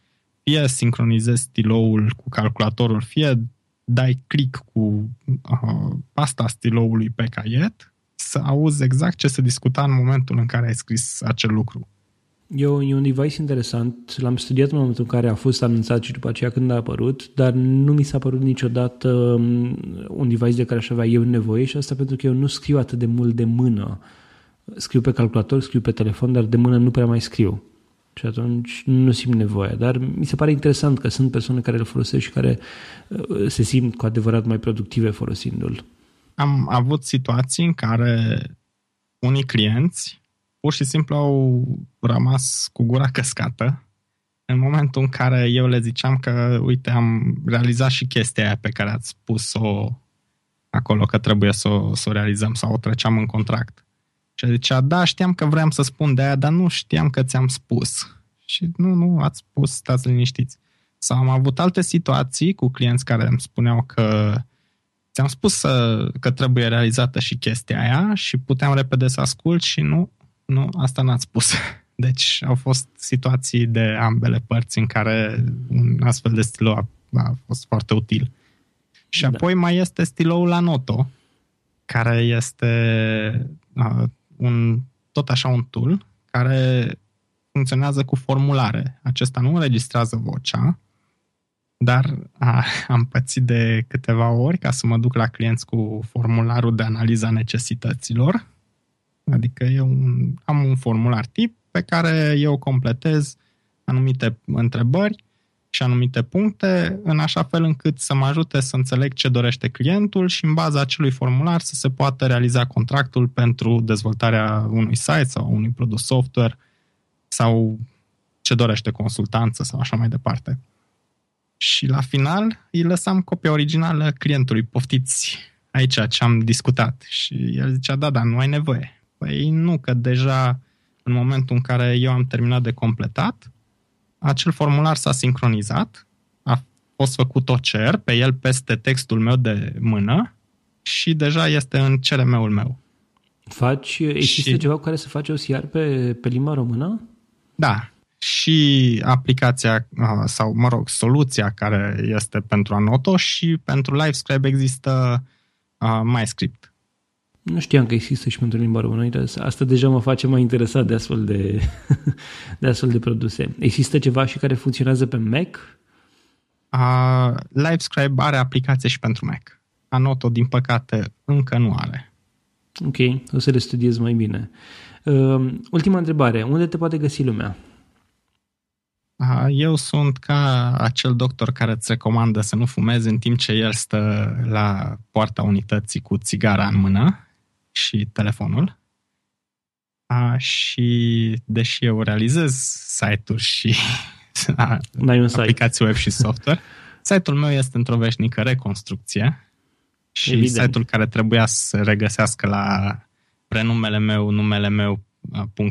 [SPEAKER 2] fie sincronizezi stiloul cu calculatorul, fie dai click cu uh, pasta stiloului pe caiet, să auzi exact ce se discuta în momentul în care ai scris acel lucru.
[SPEAKER 1] E, o, e un device interesant, l-am studiat în momentul în care a fost anunțat și după aceea când a apărut, dar nu mi s-a părut niciodată um, un device de care aș avea eu nevoie și asta pentru că eu nu scriu atât de mult de mână. Scriu pe calculator, scriu pe telefon, dar de mână nu prea mai scriu. Și atunci nu simt nevoia. Dar mi se pare interesant că sunt persoane care îl folosesc și care uh, se simt cu adevărat mai productive folosindu-l.
[SPEAKER 2] Am avut situații în care unii clienți pur și simplu au rămas cu gura <laughs> căscată în momentul în care eu le ziceam că, uite, am realizat și chestia aia pe care ați spus-o acolo că trebuie să o, să o realizăm sau o treceam în contract. Și zicea, da, știam că vreau să spun de aia, dar nu știam că ți-am spus. Și nu, nu, ați spus, stați liniștiți. Sau am avut alte situații cu clienți care îmi spuneau că ți-am spus să, că trebuie realizată și chestia aia și puteam repede să ascult și nu, nu, asta n-ați spus. <laughs> Deci au fost situații de ambele părți în care un astfel de stilou a, a fost foarte util. Și da. apoi mai este stiloul la noto, care este uh, un, tot așa un tool care funcționează cu formulare. Acesta nu înregistrează vocea, dar a, am pățit de câteva ori ca să mă duc la clienți cu formularul de analiza necesităților Adică eu am un formular tip pe care eu completez anumite întrebări și anumite puncte, în așa fel încât să mă ajute să înțeleg ce dorește clientul și în baza acelui formular să se poată realiza contractul pentru dezvoltarea unui site sau unui produs software sau ce dorește consultanță sau așa mai departe. Și la final îi lăsam copia originală clientului. Poftiți aici ce am discutat. Și el zicea, da, da, nu ai nevoie. Păi nu, că deja în momentul în care eu am terminat de completat, acel formular s-a sincronizat, a fost făcut OCR pe el peste textul meu de mână și deja este în CRM-ul meu.
[SPEAKER 1] Faci, există și... ceva cu care să faci OCR pe, pe limba română?
[SPEAKER 2] Da, și aplicația sau, mă rog, soluția care este pentru Anoto și pentru LiveScribe există uh, MyScript.
[SPEAKER 1] Nu știam că există și pentru limba română. Asta deja mă face mai interesat de astfel de, <laughs> de astfel de produse. Există ceva și care funcționează pe Mac?
[SPEAKER 2] Uh, LiveScribe are aplicație și pentru Mac. Anoto, din păcate, încă nu are.
[SPEAKER 1] Ok, o să le studiez mai bine. Uh, ultima întrebare. Unde te poate găsi lumea?
[SPEAKER 2] Eu sunt ca acel doctor care îți recomandă să nu fumezi în timp ce el stă la poarta unității cu țigara în mână și telefonul. A, și deși eu realizez site-uri și <laughs> a, un aplicații site. web și software, site-ul meu este într-o veșnică reconstrucție și Evident. site-ul care trebuia să se regăsească la prenumele meu, numele meu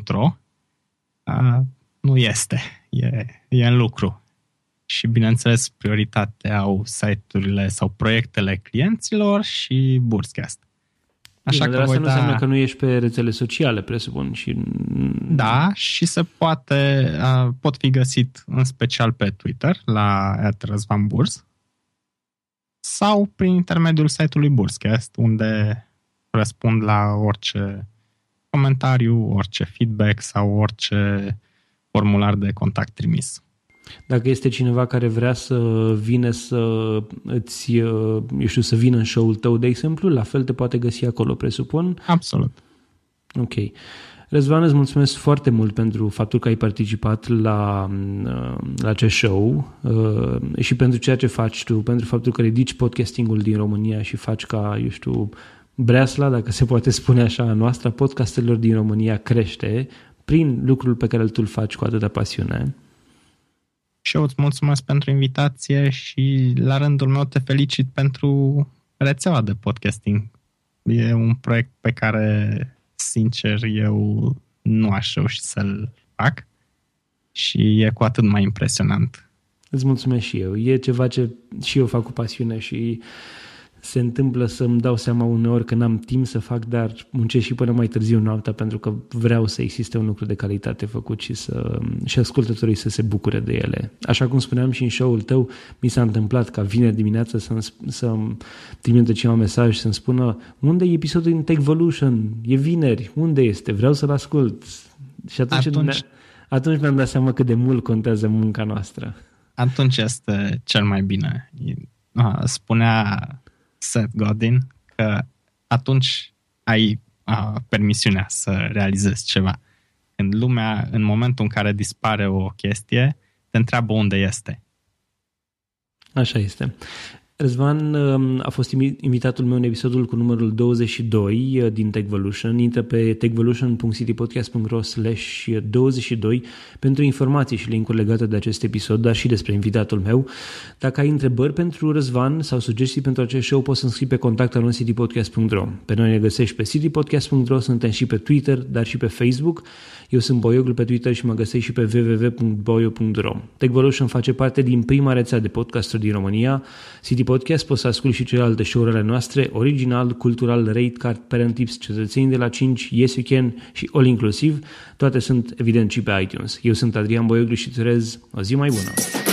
[SPEAKER 2] .ro a, nu este. E, e în lucru. Și, bineînțeles, prioritatea au site-urile sau proiectele clienților și Burscast.
[SPEAKER 1] Așa Bine, că asta nu da... înseamnă că nu ești pe rețele sociale, presupun. Și...
[SPEAKER 2] Da, și se poate, pot fi găsit în special pe Twitter, la Răzvan Burs, sau prin intermediul site-ului Burscast, unde răspund la orice comentariu, orice feedback sau orice formular de contact trimis.
[SPEAKER 1] Dacă este cineva care vrea să vină să îți, uh, eu știu, să vină în show-ul tău, de exemplu, la fel te poate găsi acolo, presupun?
[SPEAKER 2] Absolut.
[SPEAKER 1] Ok. Răzvan, îți mulțumesc foarte mult pentru faptul că ai participat la, uh, la acest show uh, și pentru ceea ce faci tu, pentru faptul că ridici podcastingul din România și faci ca, eu știu, breasla, dacă se poate spune așa, a noastră, podcastelor din România crește prin lucrul pe care tu îl faci cu atâta pasiune.
[SPEAKER 2] Și eu îți mulțumesc pentru invitație și la rândul meu te felicit pentru rețeaua de podcasting. E un proiect pe care, sincer, eu nu aș reuși să-l fac și e cu atât mai impresionant.
[SPEAKER 1] Îți mulțumesc și eu. E ceva ce și eu fac cu pasiune și se întâmplă să-mi dau seama uneori că n-am timp să fac, dar muncesc și până mai târziu noaptea pentru că vreau să existe un lucru de calitate făcut și, să, și ascultătorii să se bucure de ele. Așa cum spuneam și în show-ul tău, mi s-a întâmplat ca vineri dimineață să-mi, să-mi trimită cineva mesaj să-mi spună unde e episodul din Techvolution? E vineri, unde este? Vreau să-l ascult. Și atunci, atunci... atunci mi-am dat seama cât de mult contează munca noastră.
[SPEAKER 2] Atunci este cel mai bine. Spunea Seth Godin că atunci ai a, permisiunea să realizezi ceva. Când lumea, în momentul în care dispare o chestie, te întreabă unde este.
[SPEAKER 1] Așa este. Răzvan um, a fost invitatul meu în episodul cu numărul 22 uh, din Techvolution. Intră pe techvolution.citypodcast.ro slash 22 pentru informații și link legate de acest episod, dar și despre invitatul meu. Dacă ai întrebări pentru Răzvan sau sugestii pentru acest show, poți să scrii pe contactul citypodcast.ro. Pe noi ne găsești pe citypodcast.ro, suntem și pe Twitter, dar și pe Facebook. Eu sunt Boioglu pe Twitter și mă găsești și pe www.boio.ro. Techvolution face parte din prima rețea de podcasturi din România. City Podcast poți să asculti și celelalte show-urile noastre, original, cultural, rate card, parent tips, cetățenii de la 5, Yes You Can și All Inclusiv. Toate sunt evident și pe iTunes. Eu sunt Adrian Boioglu și îți urez o zi mai bună!